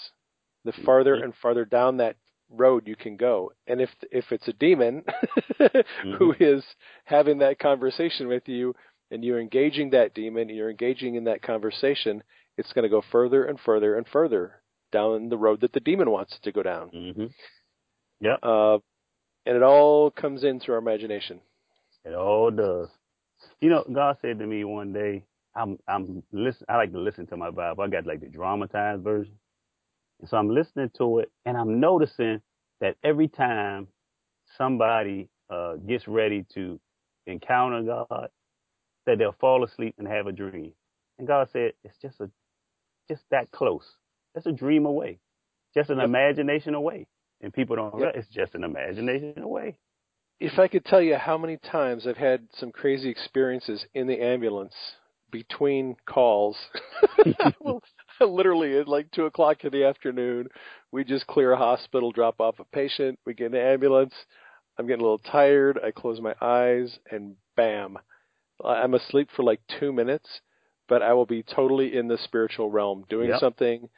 the mm-hmm. farther and farther down that road you can go. And if if it's a demon <laughs> who mm-hmm. is having that conversation with you and you're engaging that demon, and you're engaging in that conversation, it's going to go further and further and further down the road that the demon wants it to go down. hmm Yep, Uh, and it all comes in through our imagination. it all does. You know, God said to me one day, I'm I'm listen. I like to listen to my Bible. I got like the dramatized version, and so I'm listening to it, and I'm noticing that every time somebody uh, gets ready to encounter God, that they'll fall asleep and have a dream. And God said, it's just a, just that close. It's a dream away, just an imagination away. And people don't. Yep. realize It's just an imagination away. If I could tell you how many times I've had some crazy experiences in the ambulance between calls, well, <laughs> <laughs> literally at like two o'clock in the afternoon, we just clear a hospital, drop off a patient, we get in the ambulance. I'm getting a little tired. I close my eyes, and bam, I'm asleep for like two minutes, but I will be totally in the spiritual realm, doing Yep. something,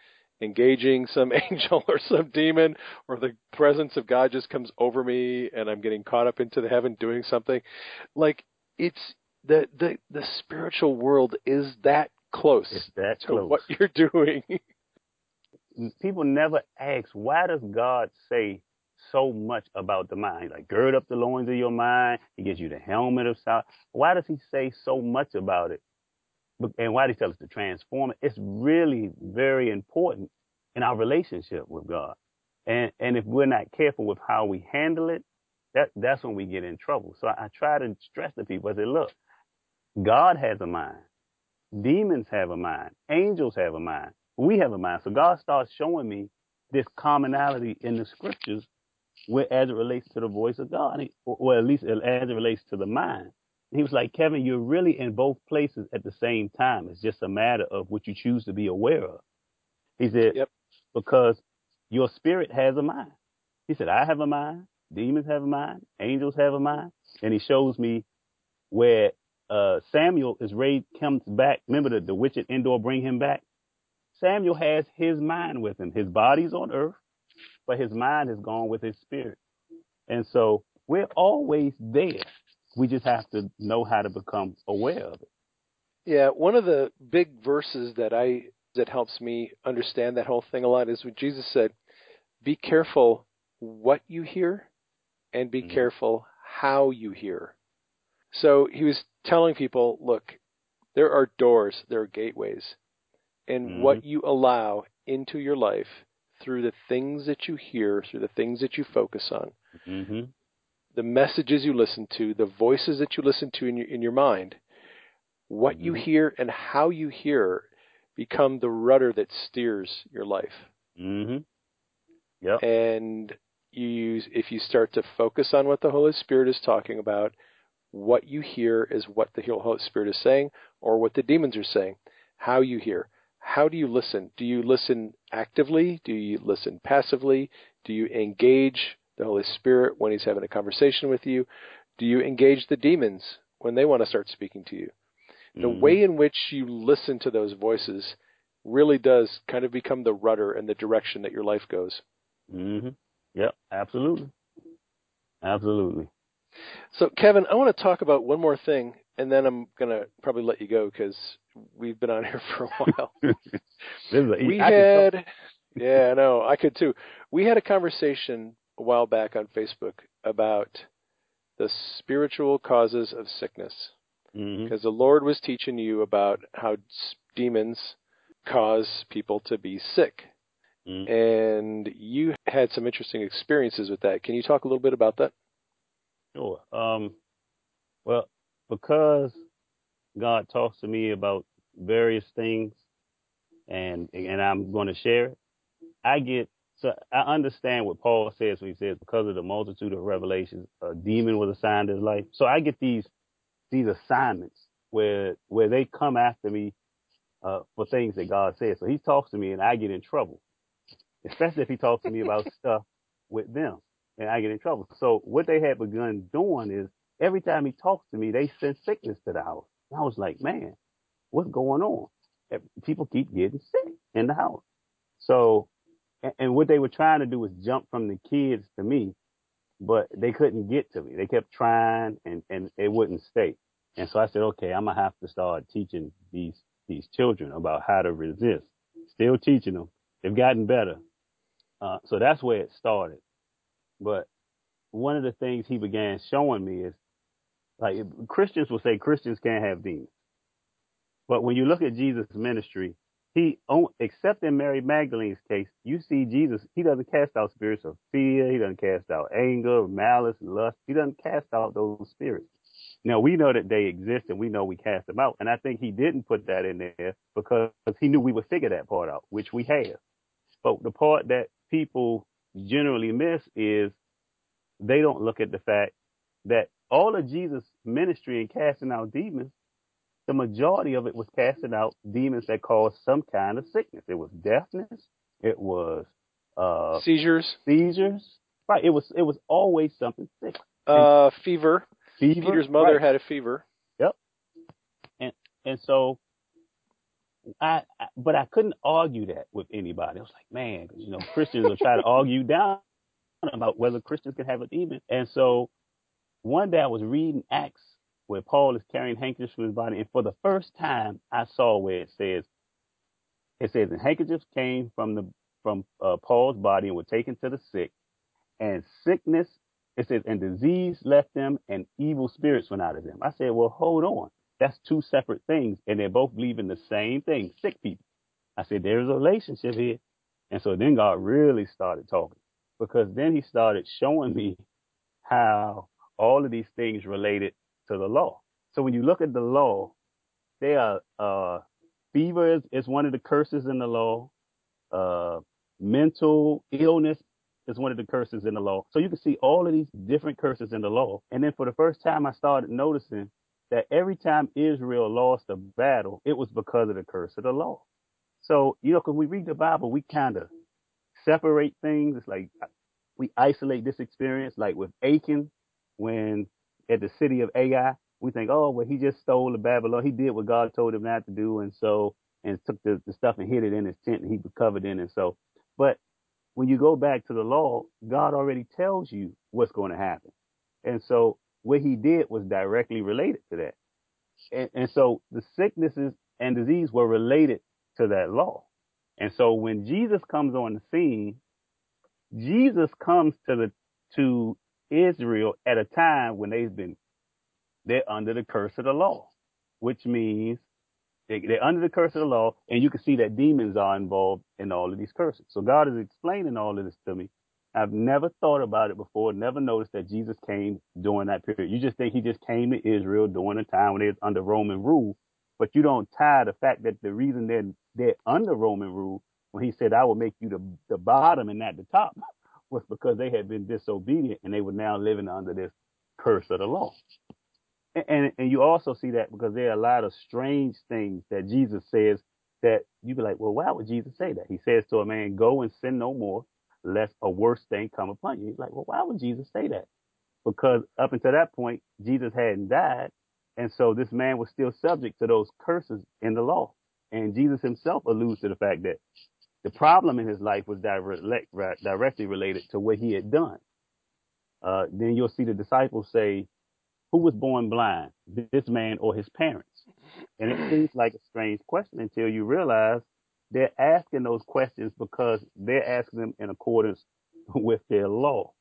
engaging some <laughs> angel or some demon, or the presence of God just comes over me, and I'm getting caught up into the heaven doing something. Like it's the the the spiritual world is that close It's that to close. what you're <laughs> doing. people never ask why does God say so much about the mind? Like gird up the loins of your mind. He gives you the helmet of salvation. Why does He say so much about it? And why He tell us to transform it? It's really very important in our relationship with God. And and if we're not careful with how we handle it, that that's when we get in trouble. So I, I try to stress to people. I say, look, God has a mind. Demons have a mind. Angels have a mind. We have a mind. So God starts showing me this commonality in the scriptures where, as it relates to the voice of God, or at least as it relates to the mind. He was like, Kevin, you're really in both places at the same time. It's just a matter of what you choose to be aware of. He said, Yep. because your spirit has a mind. He said, I have a mind. Demons have a mind. Angels have a mind. And he shows me where uh, Samuel is raised, comes back. Remember the, the witch at Endor bring him back? Samuel has his mind with him. His body's on earth, but his mind has gone with his spirit. And so we're always there. We just have to know how to become aware of it. Yeah, one of the big verses that I that helps me understand that whole thing a lot is when Jesus said, "Be careful what you hear, and be Mhm. careful how you hear." So he was telling people, "Look, there are doors, there are gateways, and Mhm. what you allow into your life through the things that you hear, through the things that you focus on, hmm the messages you listen to, the voices that you listen to in your in your mind, what you Mhm. hear and how you hear become the rudder that steers your life. hmm Yep. And you use if you start to focus on what the Holy Spirit is talking about, what you hear is what the Holy Spirit is saying or what the demons are saying. How you hear. How do you listen? Do you listen actively? Do you listen passively? Do you engage the Holy Spirit when He's having a conversation with you? Do you engage the demons when they want to start speaking to you? The Mhm. way in which you listen to those voices really does kind of become the rudder and the direction that your life goes. Mm-hmm. Yep. Absolutely. Absolutely. So, Kevin, I want to talk about one more thing, and then I'm going to probably let you go because we've been on <laughs> here for a while. <laughs> A, we I had, yeah, I know, I could too. We had a conversation a while back on Facebook about the spiritual causes of sickness Mhm. because the Lord was teaching you about how demons cause people to be sick. Mhm. And you had some interesting experiences with that. Can you talk a little bit about that? Sure. Um, well, because God talks to me about various things, and and I'm going to share it. I get so I understand what Paul says when he says because of the multitude of revelations, a demon was assigned to his life. So I get these these assignments where where they come after me uh, for things that God says. So He talks to me, and I get in trouble, especially if He talks to me about <laughs> stuff with them, and I get in trouble. So what they had begun doing is every time He talks to me, they send sickness to the house. And I was like, man, what's going on? People keep getting sick in the house. So, and, what they were trying to do was jump from the kids to me, but they couldn't get to me. They kept trying, and and it wouldn't stay. And so I said, okay, I'm gonna have to start teaching these these children about how to resist. Still teaching them. They've gotten better. Uh, so that's where it started. But one of the things he began showing me is like Christians will say Christians can't have demons. But when you look at Jesus' ministry, he, except in Mary Magdalene's case, you see Jesus, he doesn't cast out spirits of fear. He doesn't cast out anger, malice, lust. He doesn't cast out those spirits. Now we know that they exist and we know we cast them out. And I think he didn't put that in there because he knew we would figure that part out, which we have. But the part that people generally miss is they don't look at the fact that all of Jesus' ministry in casting out demons, the majority of it was casting out demons that caused some kind of sickness. It was deafness. It was uh, seizures. Seizures. Right. It was it was always something sick. Uh, fever. Fever. Peter's mother right. had a fever. Yep. And and so I, I, but I couldn't argue that with anybody. I was like, man, you know, Christians will try to argue <laughs> down about whether Christians can have a demon. And so one day I was reading Acts where Paul is carrying handkerchiefs from his body, and for the first time I saw where it says, it says, and handkerchiefs came from the from uh, Paul's body and were taken to the sick, and sickness. It says, and disease left them, and evil spirits went out of them. I said, well, hold on. That's two separate things, and they're both believing the same thing. Sick people. I said, there's a relationship here. And so then God really started talking because then he started showing me how all of these things related to the law. So when you look at the law, they are, uh, fever is, is one of the curses in the law. Uh, mental illness is one of the curses in the law. So you can see all of these different curses in the law. And then for the first time, I started noticing that every time Israel lost a battle, it was because of the curse of the law. So, you know, cause we read the Bible, we kind of separate things. It's like we isolate this experience, like with Achan, when at the city of Ai, we think, oh, well, he just stole the Babylon. He did what God told him not to do. And so, and took the, the stuff and hid it in his tent and he was covered in it. So, but when you go back to the law, God already tells you what's going to happen. And so what he did was directly related to that. And, and so the sicknesses and disease were related to that law. And so when Jesus comes on the scene, Jesus comes to the, to Israel at a time when they've been, they're under the curse of the law, which means they, they're under the curse of the law. And you can see that demons are involved in all of these curses. So God is explaining all of this to me. I've never thought about it before, never noticed that Jesus came during that period. You just think he just came to Israel during a time when they was under Roman rule, but you don't tie the fact that the reason they're, they're under Roman rule when he said, I will make you the, the bottom and not the top was because they had been disobedient and they were now living under this curse of the law. And, and, and you also see that because there are a lot of strange things that Jesus says that you'd be like, well, why would Jesus say that? He says to a man, go and sin no more lest a worse thing come upon you. He's like, well, why would Jesus say that? Because up until that point, Jesus hadn't died. And so this man was still subject to those curses in the law. And Jesus himself alludes to the fact that the problem in his life was direct, directly related to what he had done. Uh, then you'll see the disciples say, who was born blind, this man or his parents? And it seems like a strange question until you realize they're asking those questions because they're asking them in accordance <laughs> with their law.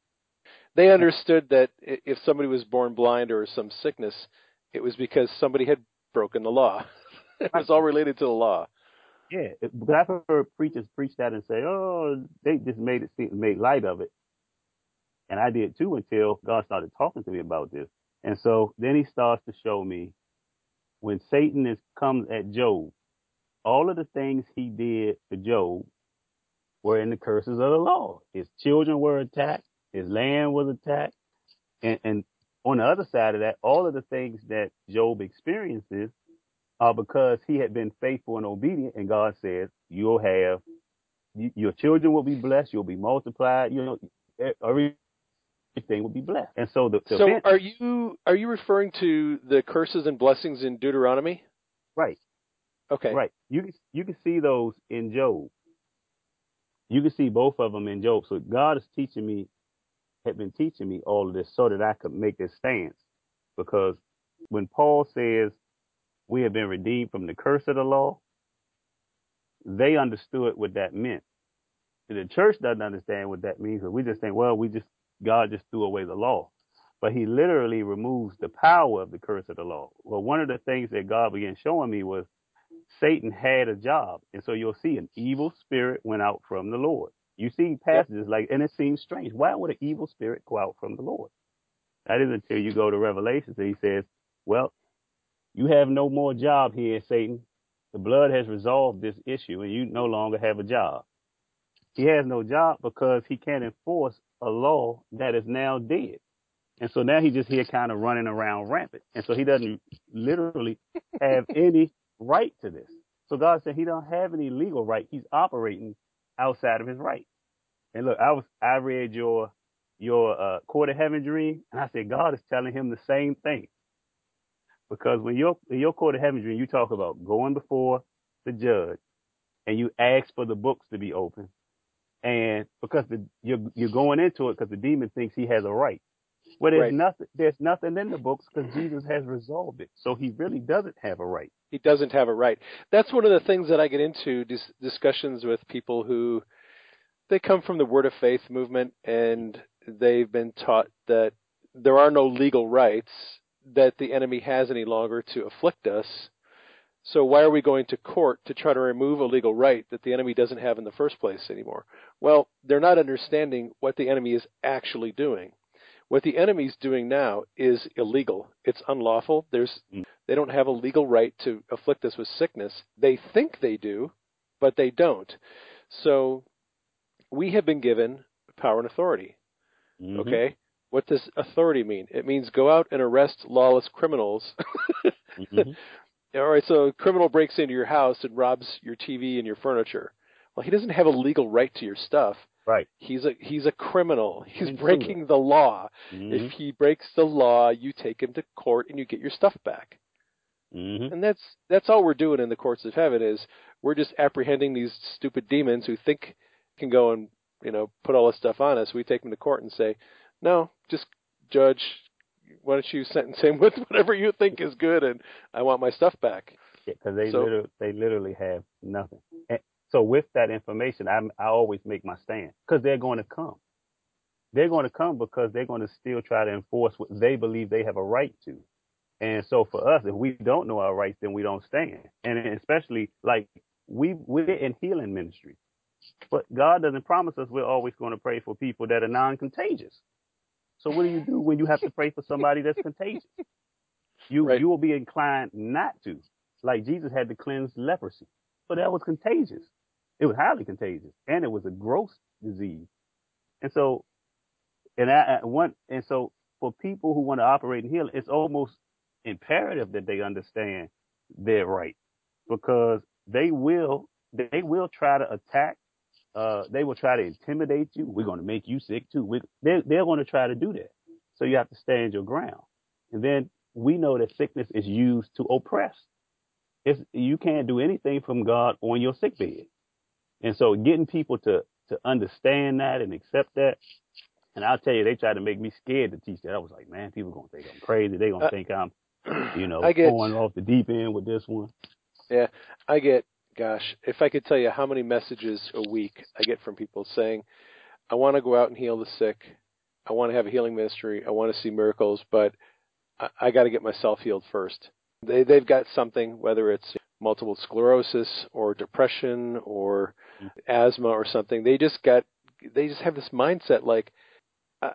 They understood that if somebody was born blind or some sickness, it was because somebody had broken the law. <laughs> it was all related to the law. Yeah, but I've heard preachers preach that and say, "Oh, they just made it seem, made light of it," and I did too until God started talking to me about this. And so then He starts to show me when Satan is comes at Job all of the things he did to Job were in the curses of the law. His children were attacked. His land was attacked. And, and on the other side of that, all of the things that Job experiences are because he had been faithful and obedient. And God says, you'll have, you, your children will be blessed. You'll be multiplied. You know, everything will be blessed. And so the, the so are you, are you referring to the curses and blessings in Deuteronomy? Right. Okay. Right. You can you can see those in Job. You can see both of them in Job. So God is teaching me, had been teaching me all of this so that I could make this stance. Because when Paul says we have been redeemed from the curse of the law, they understood what that meant. The church doesn't understand what that means. we just think, well, we just God just threw away the law. But he literally removes the power of the curse of the law. Well, one of the things that God began showing me was Satan had a job. And so you'll see an evil spirit went out from the Lord. You see passages like, and it seems strange. Why would an evil spirit go out from the Lord? That is until you go to Revelations and he says, well, you have no more job here, Satan. The blood has resolved this issue and you no longer have a job. He has no job because he can't enforce a law that is now dead. And so now he's just here kind of running around rampant. And so he doesn't literally have <laughs> any right to this. So God said he don't have any legal right. He's operating outside of his right. And look, I was I read your your uh, court of heaven dream, and I said God is telling him the same thing. Because when you're in your court of heaven dream, you talk about going before the judge, and you ask for the books to be open, and because the, you're you're going into it because the demon thinks he has a right. Well, there's Right. nothing there's nothing in the books because Jesus has resolved it, so he really doesn't have a right. He doesn't have a right. That's one of the things that I get into dis- discussions with people who they come from the Word of Faith movement and they've been taught that there are no legal rights that the enemy has any longer to afflict us. So why are we going to court to try to remove a legal right that the enemy doesn't have in the first place anymore? Well, they're not understanding what the enemy is actually doing. What the enemy's doing now is illegal. It's unlawful. There's they don't have a legal right to afflict us with sickness. They think they do, but they don't. So we have been given power and authority. Mhm. Okay? What does authority mean? It means go out and arrest lawless criminals. Mhm. <laughs> All right, so a criminal breaks into your house and robs your TV and your furniture. Well, he doesn't have a legal right to your stuff. Right. He's a he's a criminal. He's breaking the law. Mhm. If he breaks the law, you take him to court and you get your stuff back. Mhm. And that's that's all we're doing in the courts of heaven is we're just apprehending these stupid demons who think can go and you know put all this stuff on us. We take them to court and say, no, just judge. Why don't you sentence him <laughs> with whatever you think is good, and I want my stuff back. because they So- literally, they literally have nothing. And so with that information, I I always make my stand because they're going to come. They're going to come because they're going to still try to enforce what they believe they have a right to. And so for us, if we don't know our rights, then we don't stand. And especially like we we're in healing ministry, but God doesn't promise us we're always going to pray for people that are non-contagious. So what do you do when you have to pray for somebody that's contagious? You Right. you will be inclined not to. Like Jesus had to cleanse leprosy. So that was contagious. It was highly contagious. And it was a gross disease. And so and I, I one and so for people who want to operate in healing, it's almost imperative that they understand their right. Because they will they will try to attack uh, they will try to intimidate you. We're going to make you sick too. We, they're, they're going to try to do that. So you have to stand your ground. And then we know that sickness is used to oppress. It's, you can't do anything from God on your sick bed. And so getting people to, to understand that and accept that. And I'll tell you, they tried to make me scared to teach that. I was like, man, people are going to think I'm crazy. They're going to Uh, think I'm, you <clears throat> know, going off the deep end with this one. Yeah, I get, gosh, if I could tell you how many messages a week I get from people saying, I want to go out and heal the sick. I want to have a healing ministry. I want to see miracles, but I, I got to get myself healed first. They, they've got something, whether it's multiple sclerosis or depression or asthma or something. They just got, they just have this mindset like,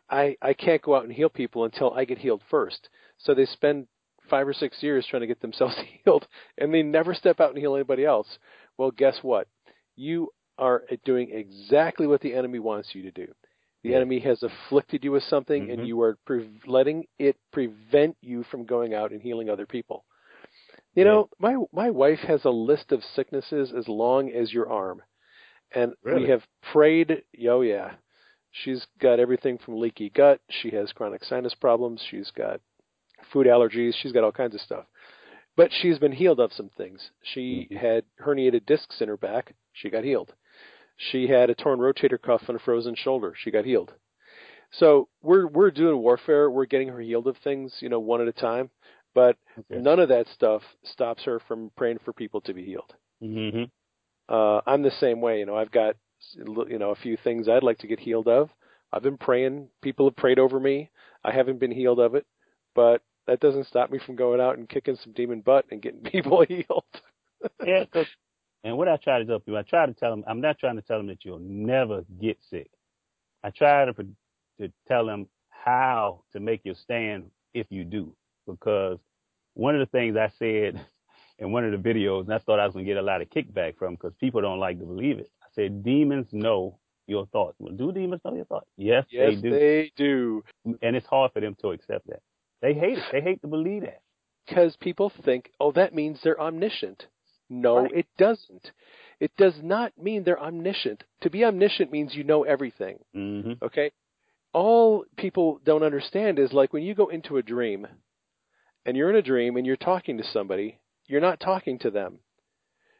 I, I can't go out and heal people until I get healed first. So they spend five or six years trying to get themselves <laughs> healed and they never step out and heal anybody else. Well, guess what? You are doing exactly what the enemy wants you to do. The Yeah. enemy has afflicted you with something, Mhm. and you are pre- letting it prevent you from going out and healing other people. You Yeah. know, my my wife has a list of sicknesses as long as your arm, and Really? we have prayed. Oh yeah, she's got everything from leaky gut. She has chronic sinus problems. She's got food allergies. She's got all kinds of stuff. But she's been healed of some things. She Mhm. had herniated discs in her back. She got healed. She had a torn rotator cuff and a frozen shoulder. She got healed. So we're we're doing warfare. We're getting her healed of things, you know, one at a time. But Okay. none of that stuff stops her from praying for people to be healed. Mm-hmm. Uh, I'm the same way. You know, I've got you know a few things I'd like to get healed of. I've been praying. People have prayed over me. I haven't been healed of it, but that doesn't stop me from going out and kicking some demon butt and getting <laughs> people healed. yeah, and what I try to tell people, I try to tell them, I'm not trying to tell them that you'll never get sick. I try to to tell them how to make your stand if you do, because one of the things I said <laughs> in one of the videos, and I thought I was gonna get a lot of kickback from, because people don't like to believe it. I said demons know your thoughts. Well, do demons know your thoughts? Yes, yes, they do. They do. And it's hard for them to accept that. They hate it. They hate to believe that. Because people think, oh, that means they're omniscient. No, Right. it doesn't. It does not mean they're omniscient. To be omniscient means you know everything. hmm Okay? All people don't understand is like when you go into a dream and you're in a dream and you're talking to somebody, you're not talking to them.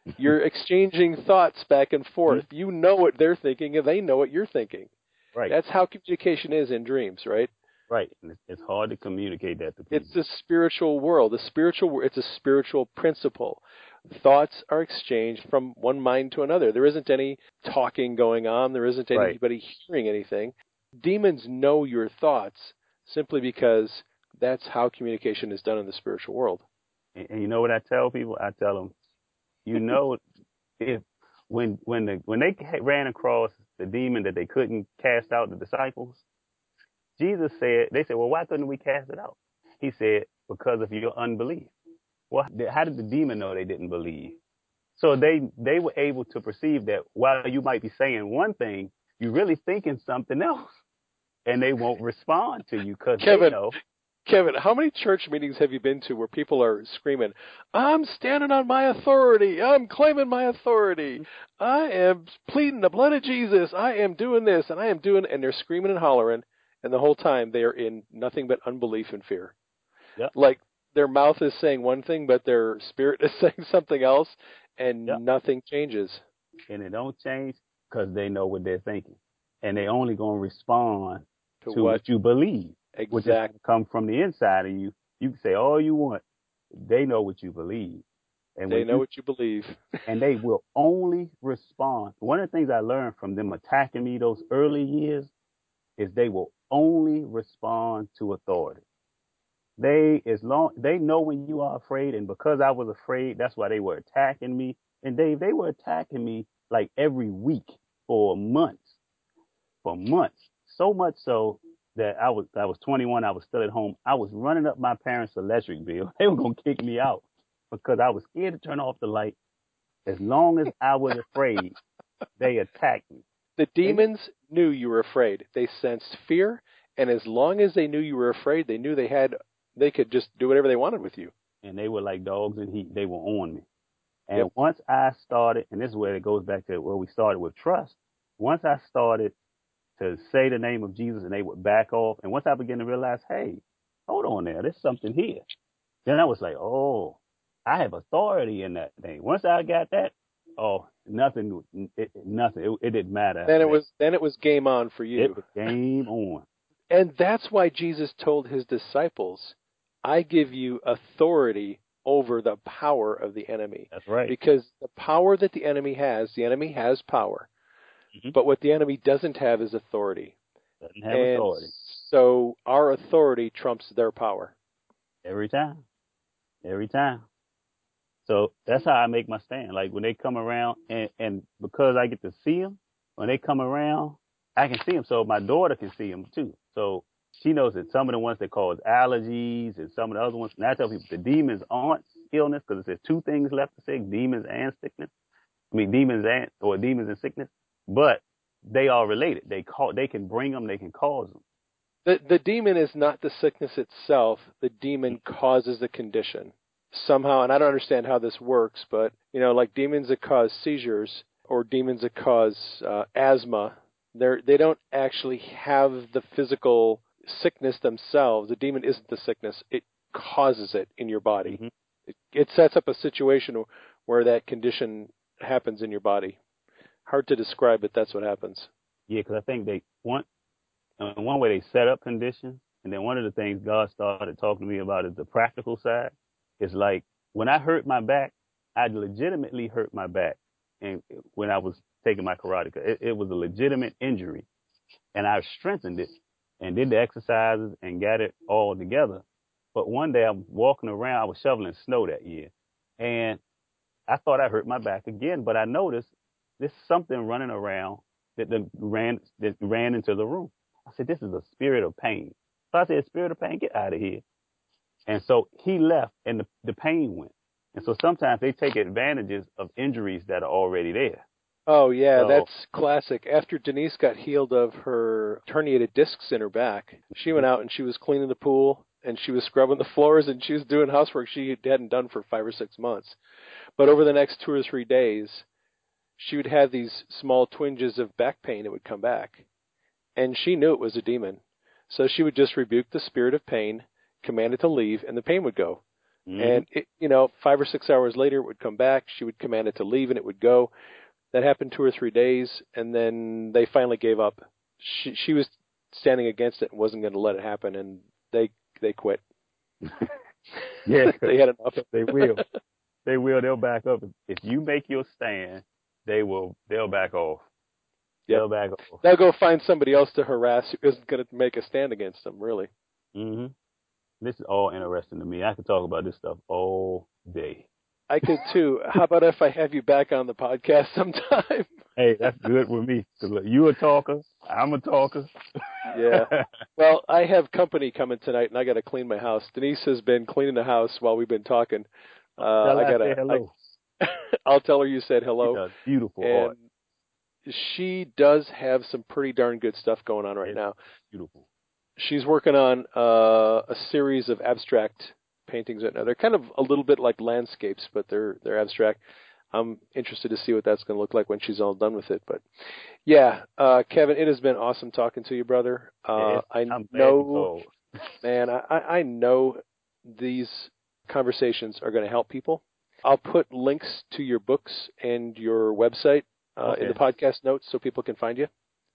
<laughs> You're exchanging thoughts back and forth. You know what they're thinking and they know what you're thinking. Right. That's how communication is in dreams, right? Right. And it's, hard to communicate that to people. It's a spiritual world. The spiritual it's a spiritual principle. Thoughts are exchanged from one mind to another. There isn't any talking going on. There isn't Right. anybody hearing anything. Demons know your thoughts simply because that's how communication is done in the spiritual world. And, and you know what I tell people? I tell them, you know, <laughs> if when when the when they ran across the demon that they couldn't cast out the disciples, Jesus said, they said, well, why couldn't we cast it out? He said, because of your unbelief. Well, how did the demon know they didn't believe? So they they were able to perceive that while you might be saying one thing, you're really thinking something else, and they won't respond to you because they know. Kevin, how many church meetings have you been to where people are screaming, I'm standing on my authority. I'm claiming my authority. I am pleading the blood of Jesus. I am doing this and I am doing, and they're screaming and hollering. And the whole time they are in nothing but unbelief and fear. Yep. Like their mouth is saying one thing, but their spirit <laughs> is saying something else, and Yep. nothing changes. and it don't change because they know what they're thinking, and they only gonna respond To, to what what you believe, which is come from the inside of you. You can say all you want, they know what you believe, and They know you- what you believe. <laughs> and they will only respond. One of the things I learned from them attacking me those early years is they will only respond to authority. They as long they know when you are afraid, and because I was afraid, that's why they were attacking me. And Dave, they were attacking me like every week for months, for months. So much so that I was I was 21, I was still at home. I was running up my parents' electric bill. <laughs> They were gonna kick me out because I was scared to turn off the light. As long as I was afraid, they attacked me. The demons knew you were afraid. They sensed fear, and as long as they knew you were afraid, they knew they had they could just do whatever they wanted with you. and they were like dogs in heat. They were on me. And Yep. once I started, and this is where it goes back to where we started with trust. Once I started to say the name of Jesus and they would back off, and once I began to realize, hey, hold on there, there's something here. Then I was like, oh, I have authority in that thing. Once I got that, oh, nothing, it, nothing, it, it didn't matter. Then it was then it was game on for you. it was game on. <laughs> And that's why Jesus told his disciples, I give you authority over the power of the enemy. That's right. Because the power that the enemy has, the enemy has power. Mhm. But what the enemy doesn't have is authority. Doesn't have and authority so our authority trumps their power. every time, every time. So that's how I make my stand. Like when they come around, and and because I get to see them, when they come around, I can see them. So my daughter can see them too. So she knows that some of the ones that cause allergies and some of the other ones. And I tell people the demons aren't illness because there's two things left to say: demons and sickness. I mean, demons and or demons and sickness, but they are related. They call, they can bring them, they can cause them. The the demon is not the sickness itself. The demon causes the condition somehow, and I don't understand how this works, but you know, like demons that cause seizures or demons that cause uh, asthma, they they don't actually have the physical sickness themselves. The demon isn't the sickness; it causes it in your body. Mhm. It, it sets up a situation where that condition happens in your body. Hard to describe, but that's what happens. Yeah, because I think they want uh, one way they set up conditions, and then one of the things God started talking to me about is the practical side. It's like when I hurt my back, I legitimately hurt my back, and when I was taking my karate, it, it was a legitimate injury, and I strengthened it and did the exercises and got it all together. But one day I'm walking around, I was shoveling snow that year, and I thought I hurt my back again, but I noticed there's something running around that ran that ran into the room. I said, this is a spirit of pain. So I said, spirit of pain, get out of here. And so he left and the, the pain went. And so sometimes they take advantages of injuries that are already there. Oh yeah, So- that's classic. After Denise got healed of her herniated discs in her back, she went out and she was cleaning the pool and she was scrubbing the floors and she was doing housework she hadn't done for five or six months. But over the next two or three days, she would have these small twinges of back pain that would come back. And she knew it was a demon. So she would just rebuke the spirit of pain, command it to leave, and the pain would go. Mhm. And it, you know, five or six hours later, it would come back. She would command it to leave, and it would go. That happened two or three days, and then they finally gave up. She she was standing against it and wasn't going to let it happen, and they they quit. <laughs> yeah, <laughs> they had enough. <laughs> they will. They will. They'll back up. If you make your stand, they will. They'll back off. Yep. They'll back off. They'll go find somebody else to harass who isn't going to make a stand against them. Really. hmm This is all interesting to me. I could talk about this stuff all day. I could too. How about if I have you back on the podcast sometime? <laughs> Hey, that's good with me. look, you a talker. I'm a talker. Yeah. <laughs> Well, I have company coming tonight, and I got to clean my house. Denise has been cleaning the house while we've been talking. Uh, I got say hello. to. <laughs> I'll tell her you said hello. beautiful and art. she does have some pretty darn good stuff going on right Yes. now. Beautiful. She's working on uh, a series of abstract paintings right now. They're kind of a little bit like landscapes, but they're they're abstract. I'm interested to see what that's going to look like when she's all done with it. But yeah, uh, Kevin, it has been awesome talking to you, brother. Uh, I I'm glad you know, <laughs> man, I, I know these conversations are going to help people. I'll put links to your books and your website uh, in the podcast notes so people can find you.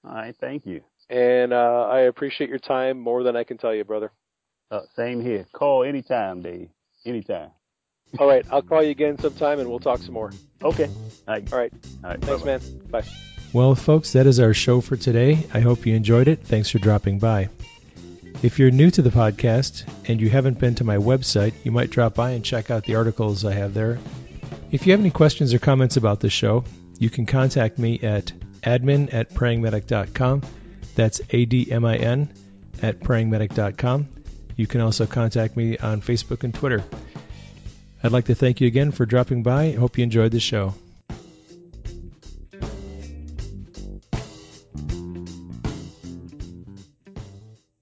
All right, thank you. And uh, I appreciate your time more than I can tell you, brother. Uh, same here. Call anytime, Dave. Anytime. All right, I'll call you again sometime and we'll talk some more. Okay. All right. All right, All right. thanks, bye-bye. man. Bye. Well, folks, that is our show for today. I hope you enjoyed it. Thanks for dropping by. If you're new to the podcast and you haven't been to my website, you might drop by and check out the articles I have there. If you have any questions or comments about the show, you can contact me at admin at prayingmedic.com. That's A D M I N at prayingmedic.com. You can also contact me on Facebook and Twitter. I'd like to thank you again for dropping by. Hope you enjoyed the show.